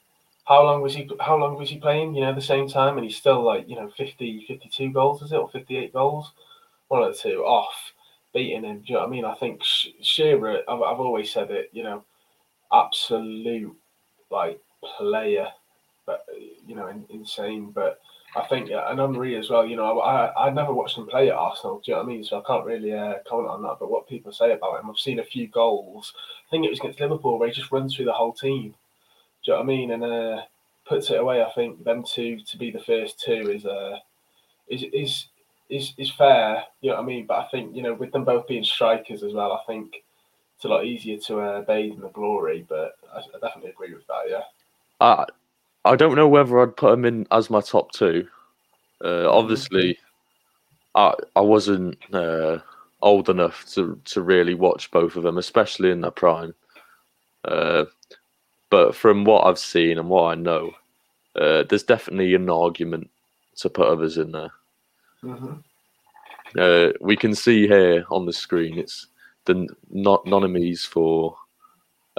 how long was he? How long was he playing? You know, the same time, and he's still like you know 50, 52 goals, is it, or fifty-eight goals? One the two off, beating him. Do you know what I mean? I think Sh- Shearer. I've, I've always said it. You know, absolute like player. but you know, in, insane. But I think and Henry as well. You know, I I never watched him play at Arsenal. Do you know what I mean? So I can't really uh, comment on that. But what people say about him, I've seen a few goals. I think it was against Liverpool where he just runs through the whole team. Do you know what I mean? And uh, puts it away. I think them two to be the first two is uh is is is is fair. You know what I mean? But I think you know with them both being strikers as well, I think it's a lot easier to uh, bathe in the glory. But I, I definitely agree with that. Yeah. I I don't know whether I'd put him in as my top two. Uh, obviously, I I wasn't uh, old enough to to really watch both of them, especially in their prime. Uh, but from what I've seen and what I know, uh, there's definitely an argument to put others in there. Mm-hmm. Uh, we can see here on the screen it's the not nominees for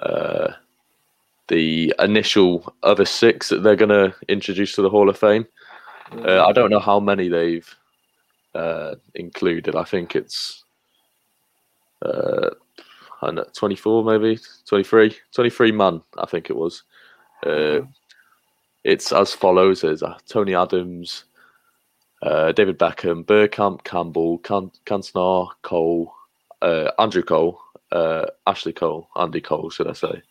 uh, the initial other six that they're going to introduce to the Hall of Fame. Uh, I don't know how many they've uh, included. I think it's uh, I don't know, 24, maybe 23, 23 man. I think it was. Uh, it's as follows: There's uh, Tony Adams, uh, David Beckham, Bergkamp, Campbell, Can- Cantona, Cole, uh, Andrew Cole, uh, Ashley Cole, Andy Cole, should I say?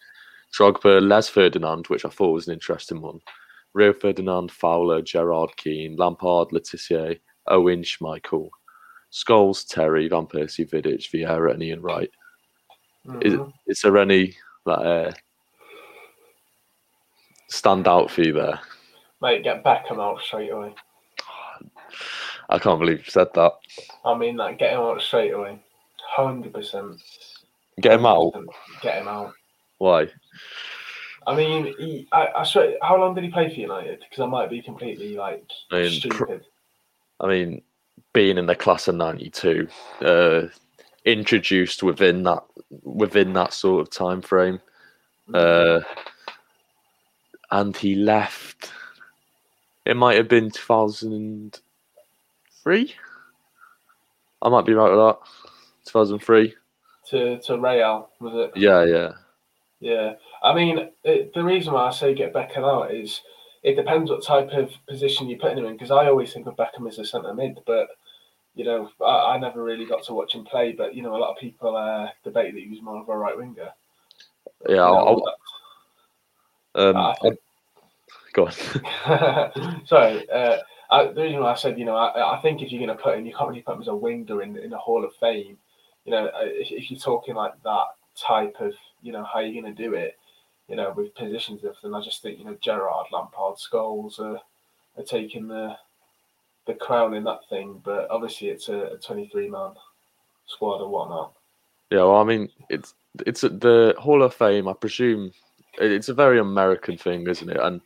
Drogba, Les Ferdinand, which I thought was an interesting one. Rio Ferdinand, Fowler, Gerrard Keane, Lampard, Le Tissier, Owen, Schmeichel, Scholes, Terry, Van Persie, Vidic, Vieira, and Ian Wright. Is, Mhm. is there any that uh, stand out for you there? Mate, get Beckham out straight away. I can't believe you said that. I mean, like, get him out straight away. Hundred percent. Get him out. Get him out. Why? I mean, he, I, I swear, how long did he play for United? Because I might be completely like I mean, pr- stupid. I mean, being in the class of '92, uh, introduced within that within that sort of time frame, uh, and he left. It might have been 2003. I might be right with that. 2003. to to Real was it? Yeah, yeah. Yeah, I mean, it, the reason why I say get Beckham out is it depends what type of position you're putting him in. Because I always think of Beckham as a centre mid, but you know, I, I never really got to watch him play. But you know, a lot of people uh, debate that he was more of a right winger. Yeah, You know, um, I go on. Sorry, uh, I, the reason why I said, you know, I, I think if you're going to put him, you can't really put him as a winger in in the Hall of Fame. You know, uh, if, if you're talking like that type of, you know, how you're going to do it, you know, with positions and everything, I just think, you know, Gerrard, Lampard, Scholes are, are taking the the crown in that thing. But obviously, it's a, a 23 man squad and whatnot. Yeah, well, I mean, it's it's the Hall of Fame. I presume it's a very American thing, isn't it? And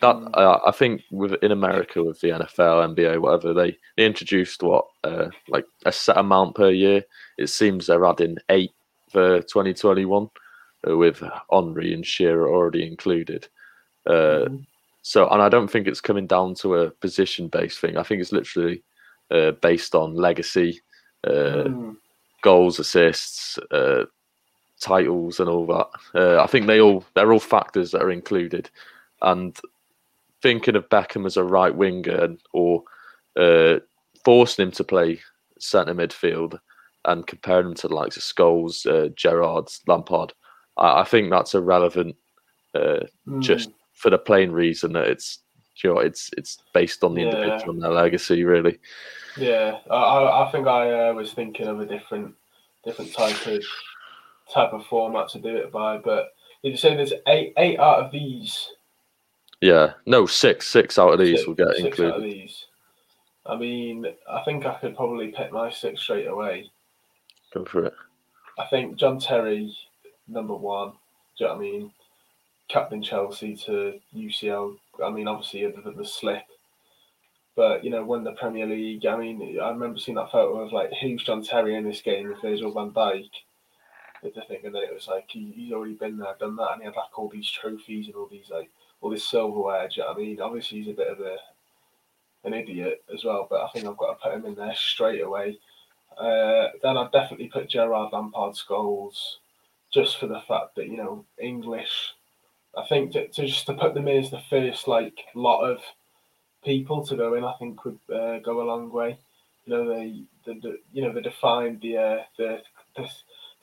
that Mm. uh, I think with in America with the NFL, NBA, whatever, they, they introduced what uh, like a set amount per year. It seems they're adding eight for 2021 uh, with Henry and Shearer already included. Uh, Mhm. so, and I don't think it's coming down to a position based thing. I think it's literally uh, based on legacy. Uh, Mm. goals, assists, uh, titles, and all that. Uh, I think they all they're all factors that are included. And thinking of Beckham as a right winger and, or uh, forcing him to play centre midfield and comparing him to the likes of Scholes, uh, Gerrard, Lampard, I, I think that's irrelevant. Uh, just Mm. for the plain reason that it's you know it's it's based on the Yeah. individual and their legacy, really. Yeah, I, I I think I uh, was thinking of a different different type of type of format to do it by. But did you say there's eight eight out of these? Yeah, no six six out of these six, will get six out of included. these. I mean, I think I could probably pick my six straight away. Go for it. I think John Terry, number one. Do you know what I mean? Captain Chelsea to UCL. I mean, obviously the, the slip, but you know, won the Premier League. I mean, I remember seeing that photo of like who's John Terry in this game with Virgil van Dijk. Did the thing, and then it was like he, he's already been there, done that, and he had like all these trophies and all these like all this silverware. Do you know what I mean? Obviously, he's a bit of a an idiot as well, but I think I've got to put him in there straight away. Uh, then I'd definitely put Gerrard Lampard Scholes just for the fact that you know English I think to, to just to put them in as the first like lot of people to go in, I think would uh, go a long way. You know, they, the, the you know they defined the uh, the, the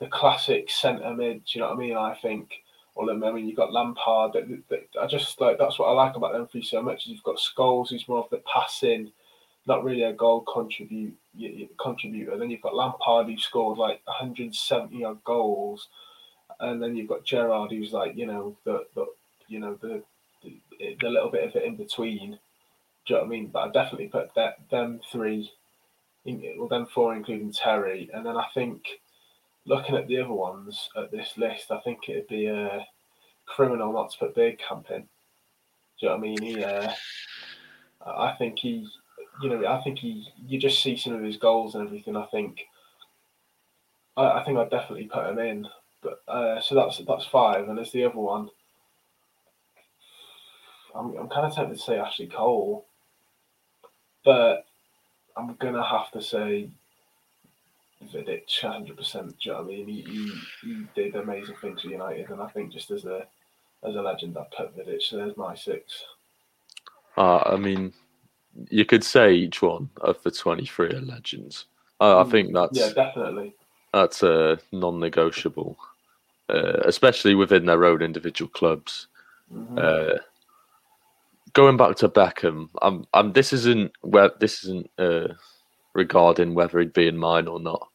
the classic centre mid. You know what I mean? I think. Well, I mean, you've got Lampard. That, that, I just like that's what I like about them three so much. Is you've got Scholes, who's more of the passing, not really a goal contribute contributor. Then you've got Lampard, who scored like 170 odd goals, and then you've got Gerrard, who's like you know the, the you know the, the the little bit of it in between. Do you know what I mean? But I definitely put that them three, in, well, them four, including Terry, and then I think looking at the other ones at this list, I think it'd be a criminal not to put Bergkamp in. Do you know what I mean? He, uh, I think he, you know, I think he, you just see some of his goals and everything. I think, I, I think I'd definitely put him in. But uh, so that's that's five, and there's the other one. I'm, I'm kind of tempted to say Ashley Cole, but I'm gonna have to say Vidic, hundred percent. Do you know what I mean? He, he, he did amazing things for United, and I think just as a as a legend, I put Vidic. So there's my six. Uh, I mean, you could say each one of the twenty-three are legends. I, I think that's yeah, definitely. That's a non-negotiable, uh, especially within their own individual clubs. Mm-hmm. Uh, going back to Beckham, I'm, I'm. This isn't where this isn't uh, regarding whether he'd be in mine or not,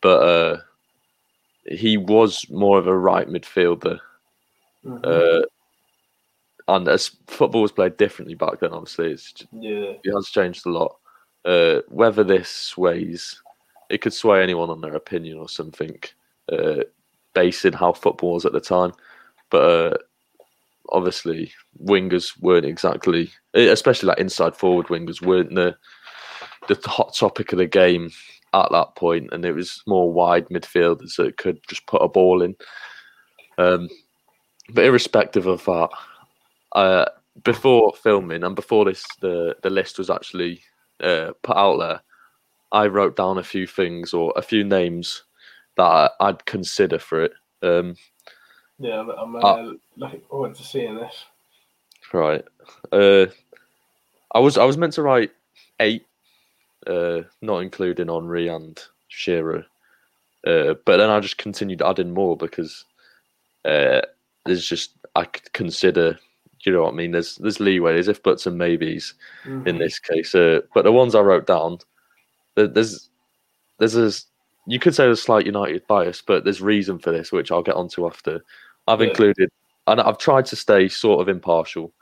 but uh, he was more of a right midfielder. Mhm. Uh, and as football was played differently back then, obviously, it's, yeah, it has changed a lot. Uh, whether this sways, it could sway anyone on their opinion or something, uh, based in how football was at the time. But uh, obviously, wingers weren't exactly, especially like inside forward wingers, weren't the the hot topic of the game at that point, and it was more wide midfielders that could just put a ball in. Um, but irrespective of that, uh, before filming and before this, the the list was actually uh, put out there. I wrote down a few things or a few names that I'd consider for it. Um, yeah. I'm, uh, Uh, looking forward to seeing this. right. Uh, I was I was meant to write eight, uh, not including Henry and Shearer, uh, but then I just continued adding more because uh, there's just I could consider. You know what I mean? There's there's leeway. There's if buts and maybes. in Mhm. this case. Uh, but the ones I wrote down, there's there's a you could say there's slight United bias, but there's reason for this, which I'll get onto after. I've Yeah. included, and I've tried to stay sort of impartial,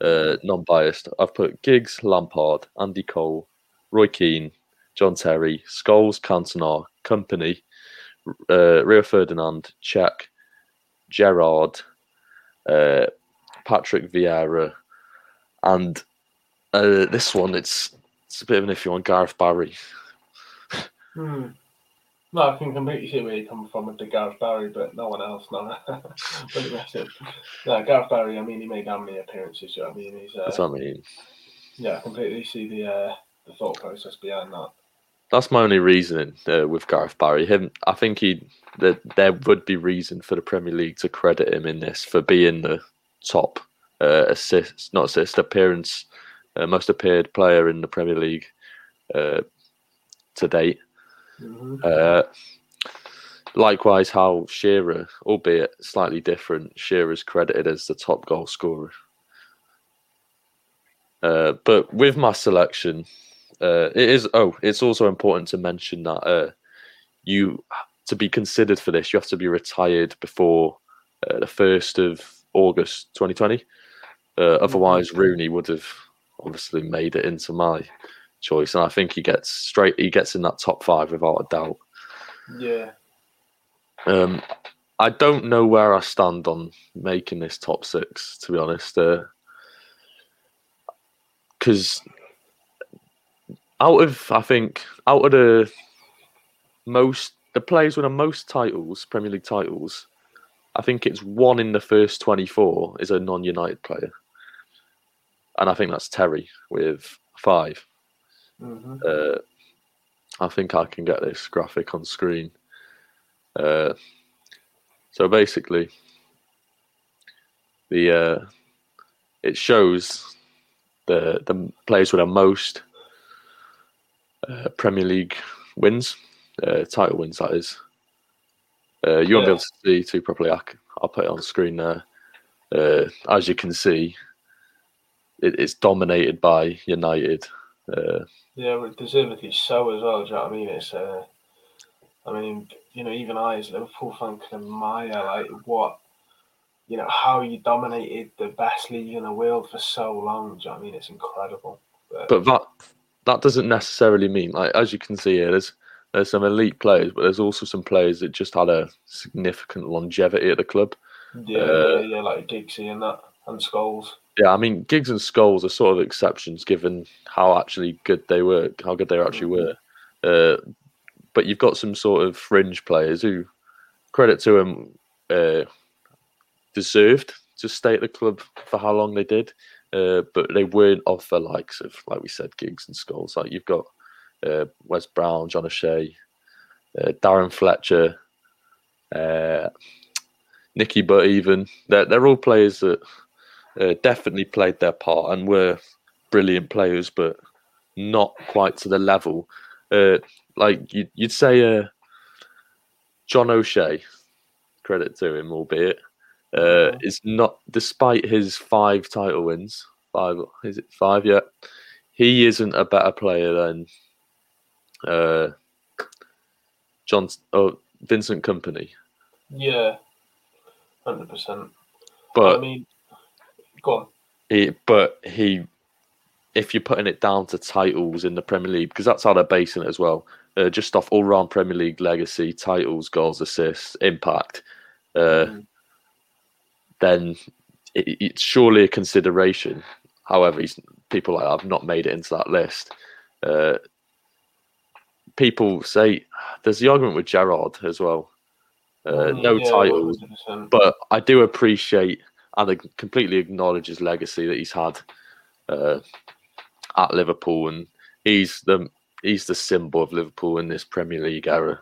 uh, non-biased. I've put Giggs, Lampard, Andy Cole, Roy Keane, John Terry, Scholes, Cantona, Kompany, uh, Rio Ferdinand, Cech, Gerrard, uh, Patrick Vieira, and uh, this one, it's it's a bit of an iffy one. Gareth Barry. Hmm. No, I can completely see where you're coming from with the Gareth Barry, but no one else. No. No, Gareth Barry. I mean, he made how many appearances? You know what I mean? He's That's uh, what I mean. yeah, I completely see the uh, the thought process behind that. That's my only reasoning uh, with Gareth Barry. Him, I think he that there would be reason for the Premier League to credit him in this for being the top uh, assist, not assist, appearance, uh, most appeared player in the Premier League uh, to date. hmm Uh, likewise, how Shearer, albeit slightly different, Shearer's credited as the top goal scorer. Uh, but with my selection, uh, it is. Oh, it's also important to mention that uh, you to be considered for this, you have to be retired before uh, the first of August, 2020. Uh, otherwise, Rooney would have obviously made it into my choice, and I think he gets straight. He gets in that top five without a doubt. Yeah. Um, I don't know where I stand on making this top six, to be honest. Because out of, I think, out of the most, the players with the most titles, Premier League titles, I think it's one in the first 24 is a non United player. And I think that's Terry with five. hmm Uh, I think I can get this graphic on screen. Uh, so basically, the uh, it shows the the players with the most uh, Premier League wins, uh, title wins. That is. Uh, you won't be able to see too properly. I, will put it on screen there. Uh, as you can see, it, it's dominated by United. Uh, Yeah, but deservedly so as well. Do you know what I mean? It's uh, I mean, you know, even I as a Liverpool fan can admire like what, you know, how you dominated the best league in the world for so long. Do you know what I mean? It's incredible. But, but that that doesn't necessarily mean like as you can see here, there's there's some elite players, but there's also some players that just had a significant longevity at the club. yeah, uh, yeah, yeah, like Giggsy and that and Scholes. Yeah, I mean, Giggs and Scholes are sort of exceptions given how actually good they were, how good they actually were. Uh, but you've got some sort of fringe players who, credit to them, uh, deserved to stay at the club for how long they did. Uh, but they weren't of the likes of, like we said, Giggs and Scholes. Like you've got uh, Wes Brown, John O'Shea, uh, Darren Fletcher, uh, Nicky Butt, even. They're, they're all players that uh, definitely played their part and were brilliant players, but not quite to the level. Uh, like you'd, you'd say, John O'Shea, credit to him, albeit, uh, is not, despite his five title wins, five, is it five? Yeah, he isn't a better player than uh, John, oh, Vincent Kompany. Yeah, hundred percent. But I mean, go on. He, but he, if you're putting it down to titles in the Premier League, because that's how they're basing it as well, uh, just off all round Premier League legacy, titles, goals, assists, impact, uh, Mm. Then it, it's surely a consideration. However, he's, people like have not made it into that list. Uh, people say there's the argument with Gerrard as well. Uh, Mm, no yeah, titles, 100%. but I do appreciate and I completely acknowledge his legacy that he's had uh, at Liverpool, and he's the he's the symbol of Liverpool in this Premier League era.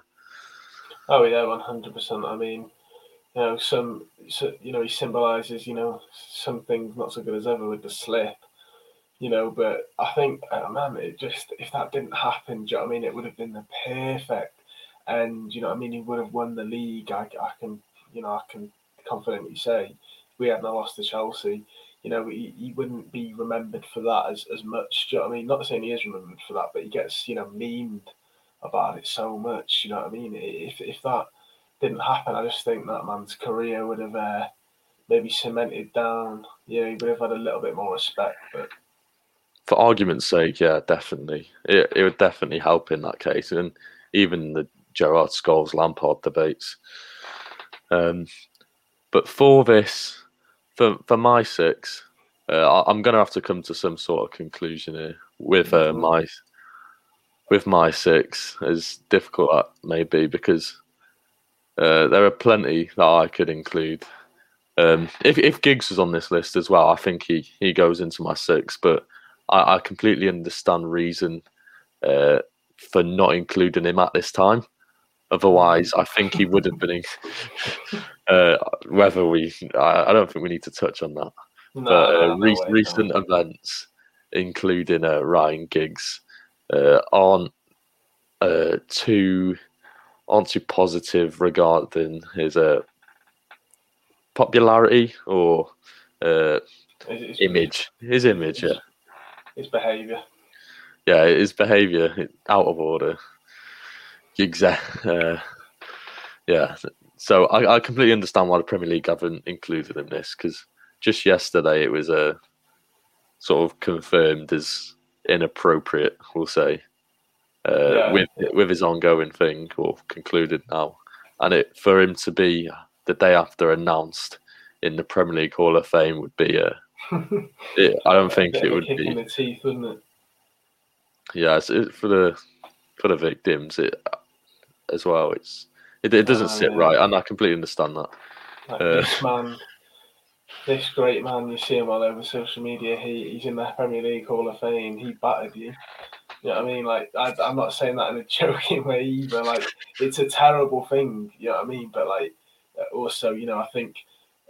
Oh yeah, one hundred percent. I mean, you know, some, so, you know, he symbolises, you know, some things not so good as ever with the slip, you know. But I think, oh man, it just if that didn't happen, do you know what I mean? It would have been the perfect, and you know, what I mean, he would have won the league. I, I can, you know, I can confidently say, we hadn't lost to Chelsea. You know, he, he wouldn't be remembered for that as, as much. Do you know what I mean? Not saying he is remembered for that, but he gets, you know, memed about it so much. You know what I mean? If if that didn't happen, I just think that man's career would have uh, maybe cemented down. Yeah, he would have had a little bit more respect. But For argument's sake, yeah, definitely, it, it would definitely help in that case, and even the Gerrard Scholes Lampard debates. Um, but for this, for for my six, uh, I'm going to have to come to some sort of conclusion here with uh, Mhm. my with my six, as difficult that may be, because uh, there are plenty that I could include. Um, if if Giggs was on this list as well, I think he he goes into my six, but I, I completely understand reason uh, for not including him at this time. Otherwise, I think he would have been. In, uh, whether we, I, I don't think we need to touch on that. no, but uh, no, no re- way, recent events, including uh, Ryan Giggs, uh, aren't uh, too aren't too positive regarding his uh, popularity or uh, it's- image. His image, yeah. His behaviour. yeah, his behaviour out of order. Exact. Uh, yeah. So I, I completely understand why the Premier League haven't included him in this because just yesterday it was uh, sort of confirmed as inappropriate. We'll say uh, Yeah. with with his ongoing thing or concluded now, and it for him to be the day after announced in the Premier League Hall of Fame would be a. It, I don't think it would be. the teeth, wouldn't it? Yeah, it's, for the for the victims, it as well. It's it, it doesn't sit yeah. right, and I completely understand that. Like Uh, this man, this great man, you see him all over social media. He he's in the Premier League Hall of Fame. He battered you. You know what I mean? Like I, I'm not saying that in a joking way either. Like it's a terrible thing. You know what I mean? But like also, you know, I think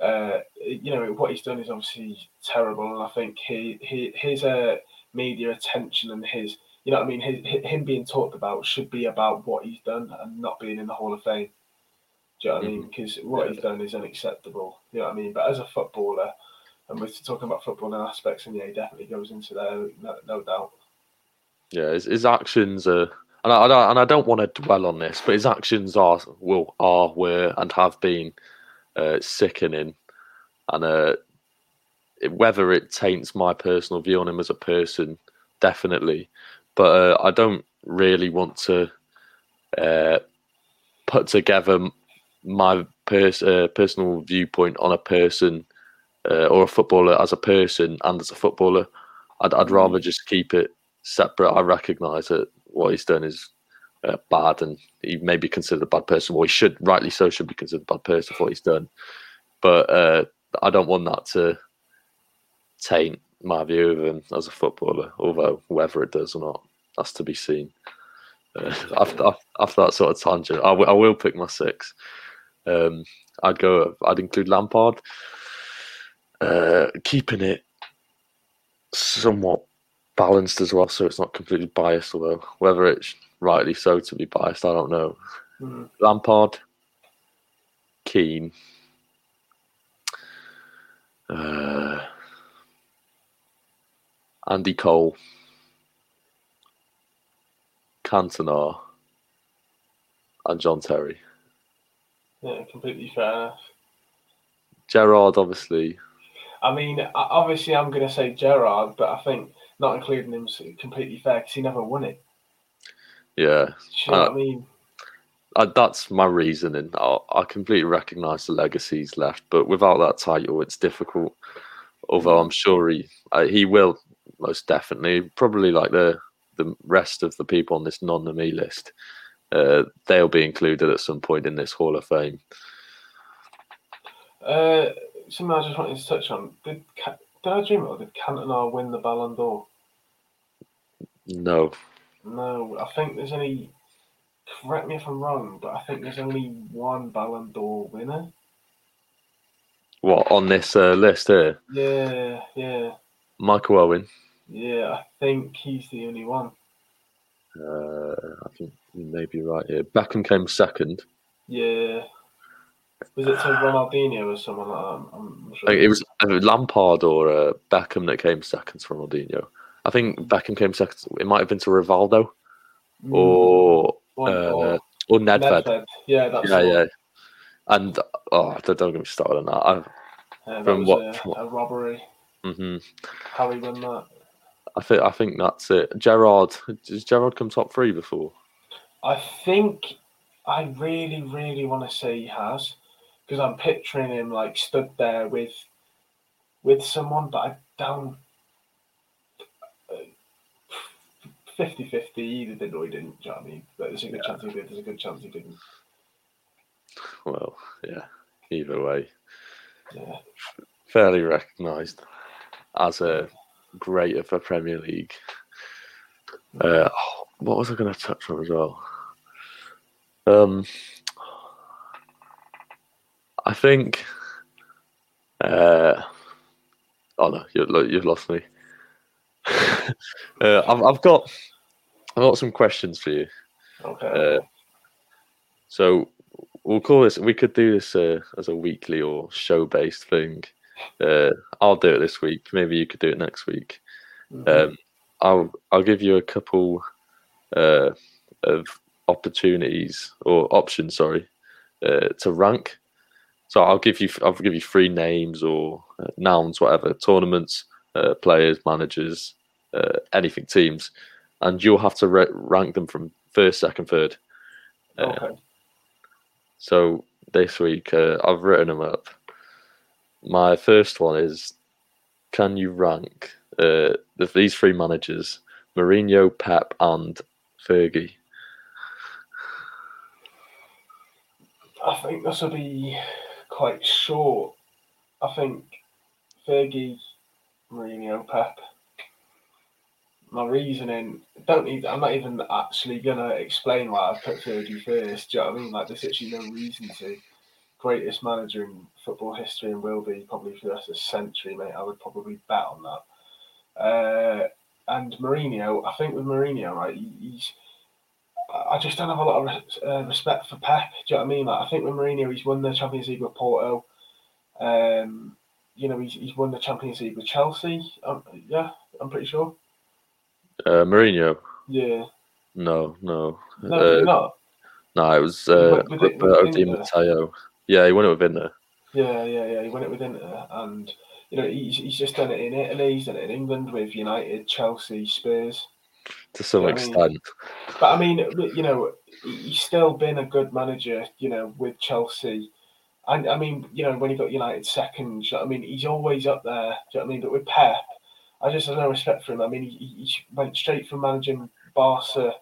uh, you know what he's done is obviously terrible, and I think he, he his uh, media attention and his you know what I mean his, him being talked about should be about what he's done and not being in the Hall of Fame. Do you know what I mean? Because what yeah. he's done is unacceptable. You know what I mean? But as a footballer, and we're talking about footballing aspects, and yeah, he definitely goes into there, no, no doubt. Yeah, his, his actions are, and I, I, and I don't want to dwell on this, but his actions are, will, are, were, and have been uh, sickening, and uh, whether it taints my personal view on him as a person, definitely, but uh, I don't really want to uh, put together my pers- uh, personal viewpoint on a person uh, or a footballer as a person and as a footballer. I'd, I'd rather mm. just keep it separate. I recognise that what he's done is uh, bad, and he may be considered a bad person. Well, he should, rightly so, should be considered a bad person for what he's done. But uh, I don't want that to taint my view of him as a footballer. Although whether it does or not, that's to be seen. Uh, after, after that sort of tangent, I, w- I will pick my six. Um, I'd go. I'd include Lampard, uh, keeping it somewhat balanced as well, so it's not completely biased. Although whether it's rightly so to be biased, I don't know. Mm. Lampard, Keane, uh, Andy Cole, Cantona, and John Terry. Yeah, completely fair enough. Gerrard, obviously. I mean, obviously, I'm going to say Gerrard, but I think not including him is completely fair because he never won it. Yeah. You know uh, I mean? Uh, that's my reasoning. I, I completely recognise the legacy he's left, but without that title, it's difficult. Although I'm sure he uh, he will most definitely, probably like the the rest of the people on this non-me list, uh, they'll be included at some point in this Hall of Fame. Uh, something I just wanted to touch on. Did did I dream it or did Cantona win the Ballon d'Or? No. No, I think there's only. Correct me if I'm wrong, but I think there's only one Ballon d'Or winner. What on this uh, list here? Yeah, yeah. Michael Owen. Yeah, I think he's the only one. Uh, I think you may be right here. Beckham came second. Yeah. Was it to Ronaldinho or someone like that? I'm sure. It was Lampard or uh, Beckham that came second to Ronaldinho. I think Beckham came second. It might have been to Rivaldo mm. or, uh, or, or Nedved. Nedved. Yeah, that's yeah, yeah. And oh, don't, don't get me started on that. I, yeah, that from, what, a, from what, a robbery. Mm-hmm. How he won that? I think I think that's it. Gerrard, does Gerrard come top three before? I think I really, really want to say he has because I'm picturing him like stood there with with someone, but I don't. 50 50 either did or he didn't. Do you know what I mean? But there's a good yeah. chance he did. There's a good chance he didn't. Well, yeah. Either way, yeah. fairly recognised as a great of the Premier League. Uh, oh, what was I going to touch on as well? Um, I think. Uh, oh no, you, you've lost me. uh, I've, I've got I've got some questions for you. Okay. Uh, so we'll call this. We could do this uh, as a weekly or show-based thing. Uh, I'll do it this week. Maybe you could do it next week. Mm-hmm. Um, I'll I'll give you a couple uh, of opportunities or options. Sorry, uh, to rank. So I'll give you I'll give you three names or uh, nouns, whatever, tournaments, uh, players, managers, uh, anything, teams, and you'll have to re- rank them from first, second, third. Okay. So this week I've written them up. My first one is can you rank uh, these three managers Mourinho, Pep, and Fergie? I think this will be quite short. I think Fergie, Mourinho, Pep. My reasoning don't need. I'm not even actually gonna explain why I put Fergie first. Do you know what I mean? Like there's actually no reason to greatest manager in football history and will be probably for the rest of the century, mate. I would probably bet on that. Uh, and Mourinho, I think with Mourinho, right, he's. I just don't have a lot of uh, respect for Pep. Do you know what I mean? Like, I think with Mourinho, he's won the Champions League with Porto. Um, you know, he's, he's won the Champions League with Chelsea. Um, yeah, I'm pretty sure. Uh, Mourinho. Yeah. No, no. No, Uh, not. No, it was uh, with with Roberto Di Matteo. Yeah, he won it with Inter. Yeah, yeah, yeah. He won it with Inter, and you know he's, he's just done it in Italy. He's done it in England with United, Chelsea, Spurs. to some Yeah, I mean- extent. But I mean, you know, he's still been a good manager. You know, with Chelsea, and I mean, you know, when he got United second, you know I mean, he's always up there. Do you know what I mean? But with Pep, I just have no respect for him. I mean, he, he he went straight from managing Barca,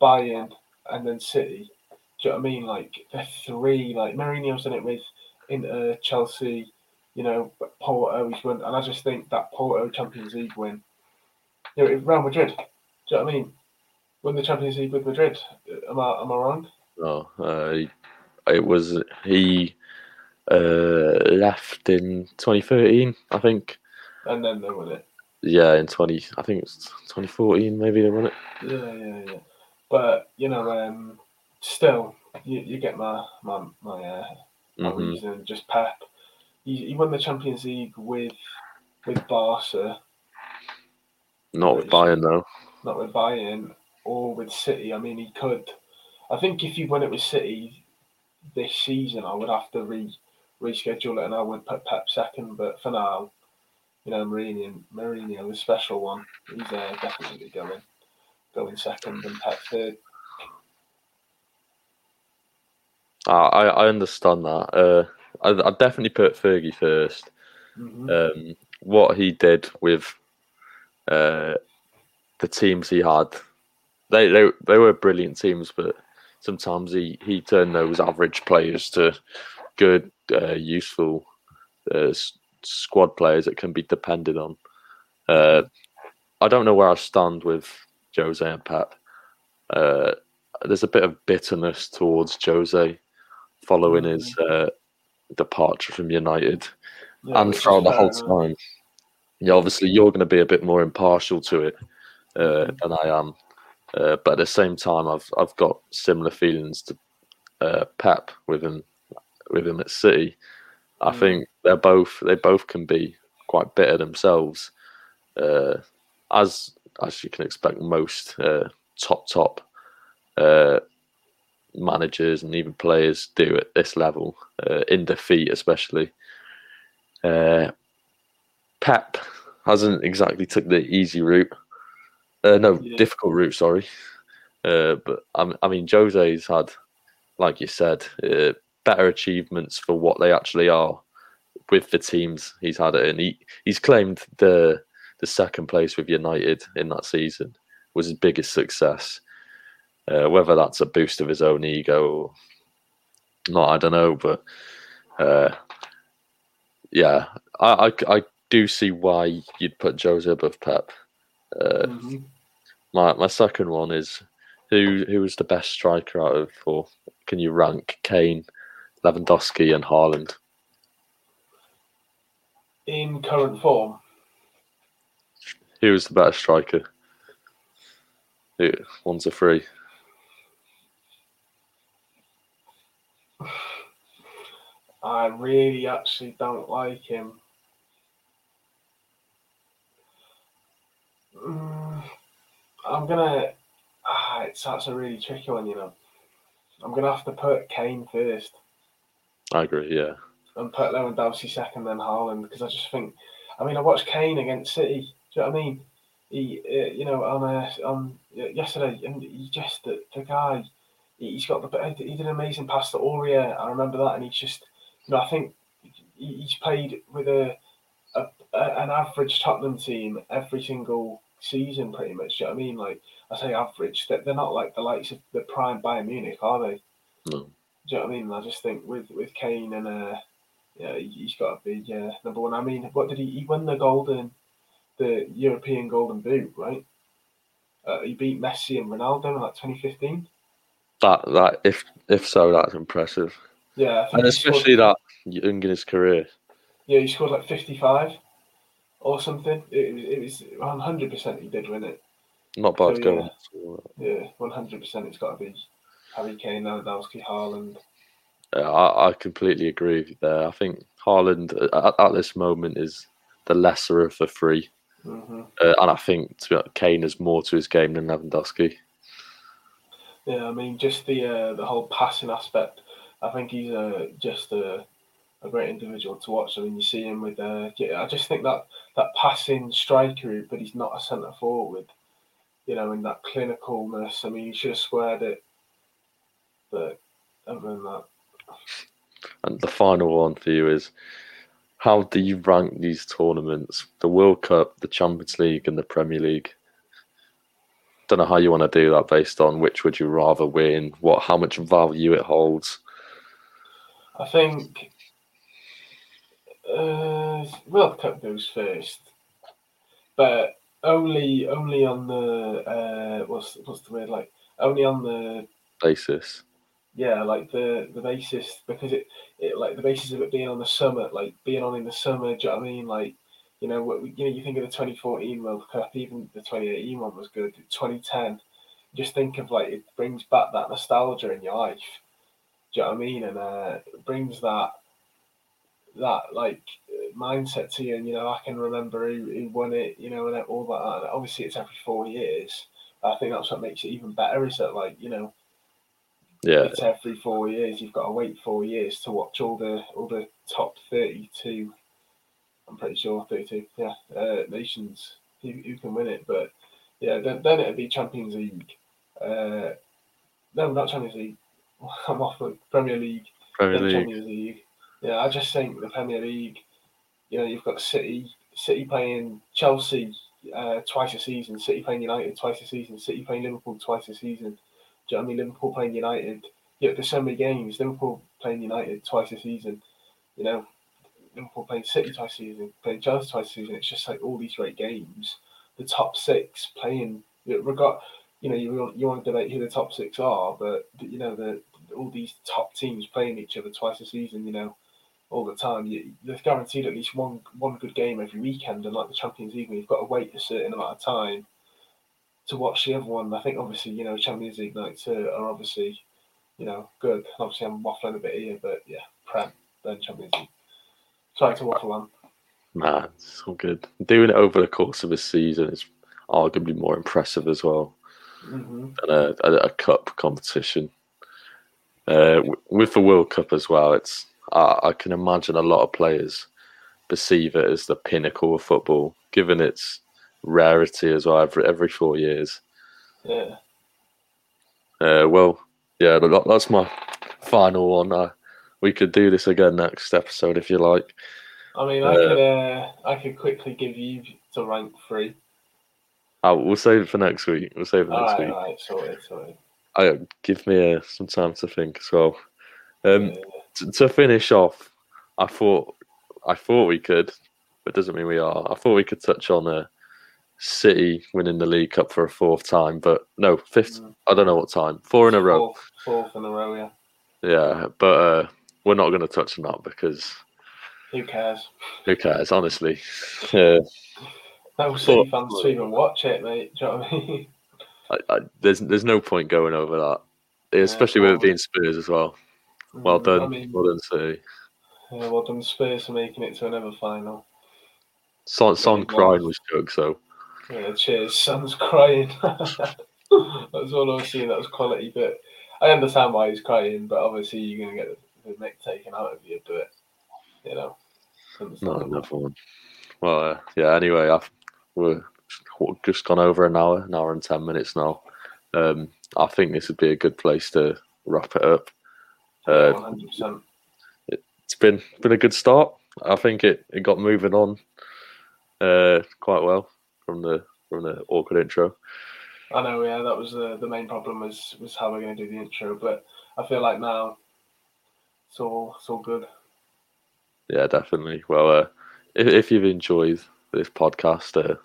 Bayern, and then City. Do you know what I mean? Like the three, like Mourinho's done it with Inter, Chelsea, you know, Porto. He's won, and I just think that Porto Champions League win. You know, Real Madrid. Do you know what I mean? Won the Champions League with Madrid. Am I am I wrong? No, uh, it was he uh, left in 2013, I think. And then they won it. Yeah, in 20, I think it's 2014, maybe they won it. Yeah, yeah, yeah. But you know, um, still, you, you get my my my, uh, my Mhm. reason. Just Pep. He, he won the Champions League with with Barca, Not with Bayern though. not with Bayern or with City. I mean, he could. I think if he won it with City this season, I would have to re reschedule it, and I would put Pep second. But for now, you know, Mourinho, Mourinho, the special one, he's uh, definitely going going second, and Pep third. I I I understand that. Uh, I I definitely put Fergie first. Mhm. Um, what he did with uh, the teams he had, they, they they were brilliant teams, but sometimes he he turned those average players to good, uh, useful uh, squad players that can be depended on. Uh, I don't know where I stand with Jose and Pep. Uh, there's a bit of bitterness towards Jose following his uh, departure from United Yeah, and throughout the whole time. Yeah, obviously you're going to be a bit more impartial to it uh, than I am, uh, but at the same time, I've I've got similar feelings to uh, Pep with him with him at City. I Mm. think they're both they both can be quite bitter themselves, uh, as as you can expect most uh, top top uh, managers and even players do at this level uh, in defeat, especially. Uh, Pep hasn't exactly took the easy route. Uh, no, Yeah. difficult route. Sorry, uh, but I, I mean, Jose's had, like you said, uh, better achievements for what they actually are with the teams he's had it in. He he's claimed the the second place with United in that season was his biggest success. Uh, whether that's a boost of his own ego or not, I don't know. But uh, yeah, I, I I do see why you'd put Jose above Pep. Uh, Mhm. My my second one is who who is the best striker out of or can you rank Kane, Lewandowski, and Haaland? In current form, Who is the better striker? Who, one's a three. I really actually don't like him. Mm, I'm gonna. Ah, it's that's a really tricky one, you know. I'm gonna have to put Kane first I agree. Yeah, and put Lewandowski second, then Haaland because I just think. I mean, I watched Kane against City. Do you know what I mean? He, uh, you know, on uh, on yesterday, and he just the, the guy. he- He's got the. He did an amazing pass to Aurier. I remember that, and he's just. You know, I think he- he's played with a, a, a an average Tottenham team every single season, pretty much. Do you know what I mean? Like I say, average. They're, not like the likes of the prime Bayern Munich, are they? no, Do you know what I mean? I just think with with Kane and uh, yeah, he- he's got to be uh, number one. I mean, what did he? He won the golden, the European Golden Boot, right? Uh, he beat Messi and Ronaldo in like 2015. that that if if so, that's impressive. Yeah, and especially scored, that young in his career. Yeah, he scored like fifty-five or something. It, was- it was one hundred percent he did win it. Not bad So, going. Yeah, one hundred percent. It's got to be Harry Kane, Lewandowski, Haaland. Yeah, I, I completely agree with you there. I think Haaland at, at this moment is the lesser of the three, hmm uh, and I think to be honest, Kane has more to his game than Lewandowski. Yeah, I mean, just the uh, the whole passing aspect. I think he's uh, just a, a great individual to watch. I mean, you see him with. Uh, I just think that that passing striker, but he's not a centre forward. You know, in that clinicalness. I mean, he should have squared it, but other than that, And the final one for you is how do you rank these tournaments? The World Cup, the Champions League, and the Premier League. Don't know how you want to do that based on which would you rather win, what how much value it holds. I think uh, World Cup goes first, but only only on the uh, what's what's the word like only on the Basis. yeah like the the basis because it, it like the basis of it being on the summer like being on in the summer. Do you know what I mean? Like you know what you know you think of the 2014 World Cup, even the 2018 one was good. 2010, just think of like it brings back that nostalgia in your life. Do you know what I mean? And uh, it brings that that like mindset to you, and you know I can remember who, who won it, you know, and all that. And obviously, it's every four years. I think that's what makes it even better. Is that like you know Yeah, it's every four years. You've got to wait four years to watch all the all the top thirty-two. I'm pretty sure thirty-two. Yeah, uh, nations who, who can win it. But yeah, then, then it'd be Champions League. Uh, no, not Champions League. I'm off the Premier League. Premier League. Champions League. Yeah, I just think the Premier League. You know, you've got City, City playing Chelsea uh, twice a season, City playing United twice a season, City playing Liverpool twice a season. Do you know what I mean? Liverpool playing United. Yeah, there's so many games. Liverpool playing United twice a season. You know, Liverpool playing City twice a season, playing Chelsea twice a season. It's just like all these great games. The top six playing. You know, regard, you know, you you want to debate who the top six are, but you know the all these top teams playing each other twice a season. You know, all the time. You, there's guaranteed at least one one good game every weekend, and like the Champions League, you've got to wait a certain amount of time to watch the other one. I think obviously you know Champions League nights are, are obviously you know good. Obviously I'm waffling a bit here, but yeah, Prem then Champions League. Sorry to waffle on. Nah, it's all good. Doing it over the course of a season is arguably more impressive as well hmm than a, a, a cup competition. Uh, with the World Cup as well, it's I, I can imagine a lot of players perceive it as the pinnacle of football, given its rarity as well every every four years. Yeah. Uh, well, yeah, that, that's my final one. Uh, we could do this again next episode if you like. I mean, I Uh, could uh, I could quickly give you to rank three. Uh, we'll save it for next week. We'll save it All next right, week. all right, sorted, sorted. I give me uh, some time to think as well. Um, Yeah. T- to finish off, I thought I thought we could, but doesn't mean we are. I thought we could touch on a City winning the League Cup for a fourth time, but no, fifth. Mm. I don't know what time. Four in a row. Fourth, fourth in a row, yeah. Yeah, but uh, we're not going to touch on that because Who cares? who cares? Honestly, uh, No City fans to even watch it, mate. Do you know what I mean? I, I, there's there's no point going over that, especially with it being Spurs as well. Well Mm, done, I mean, well done, City. yeah, well done Spurs for making it to another final. Son, Son crying was jokes, so Yeah, cheers. Son's crying. That's all I was seeing. That was quality, but I understand why he's crying. But obviously, you're gonna get the, the neck taken out of you. But you know, not another one. Well, uh, yeah. Anyway, I've, we're just gone over an hour, an hour and ten minutes now. Um, I think this would be a good place to wrap it up. Uh, hundred it's been been a good start. I think it, it got moving on uh, quite well from the from the awkward intro. I know. Yeah, that was the the main problem was was how we're gonna do the intro. But I feel like now it's all it's all good. Yeah, definitely. Well, uh, if, if you've enjoyed this podcast, uh,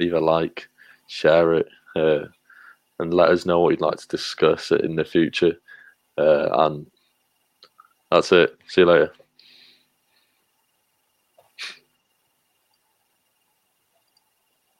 leave a like, share it, uh, and let us know what you'd like to discuss in the future. Uh, and That's it. See you later.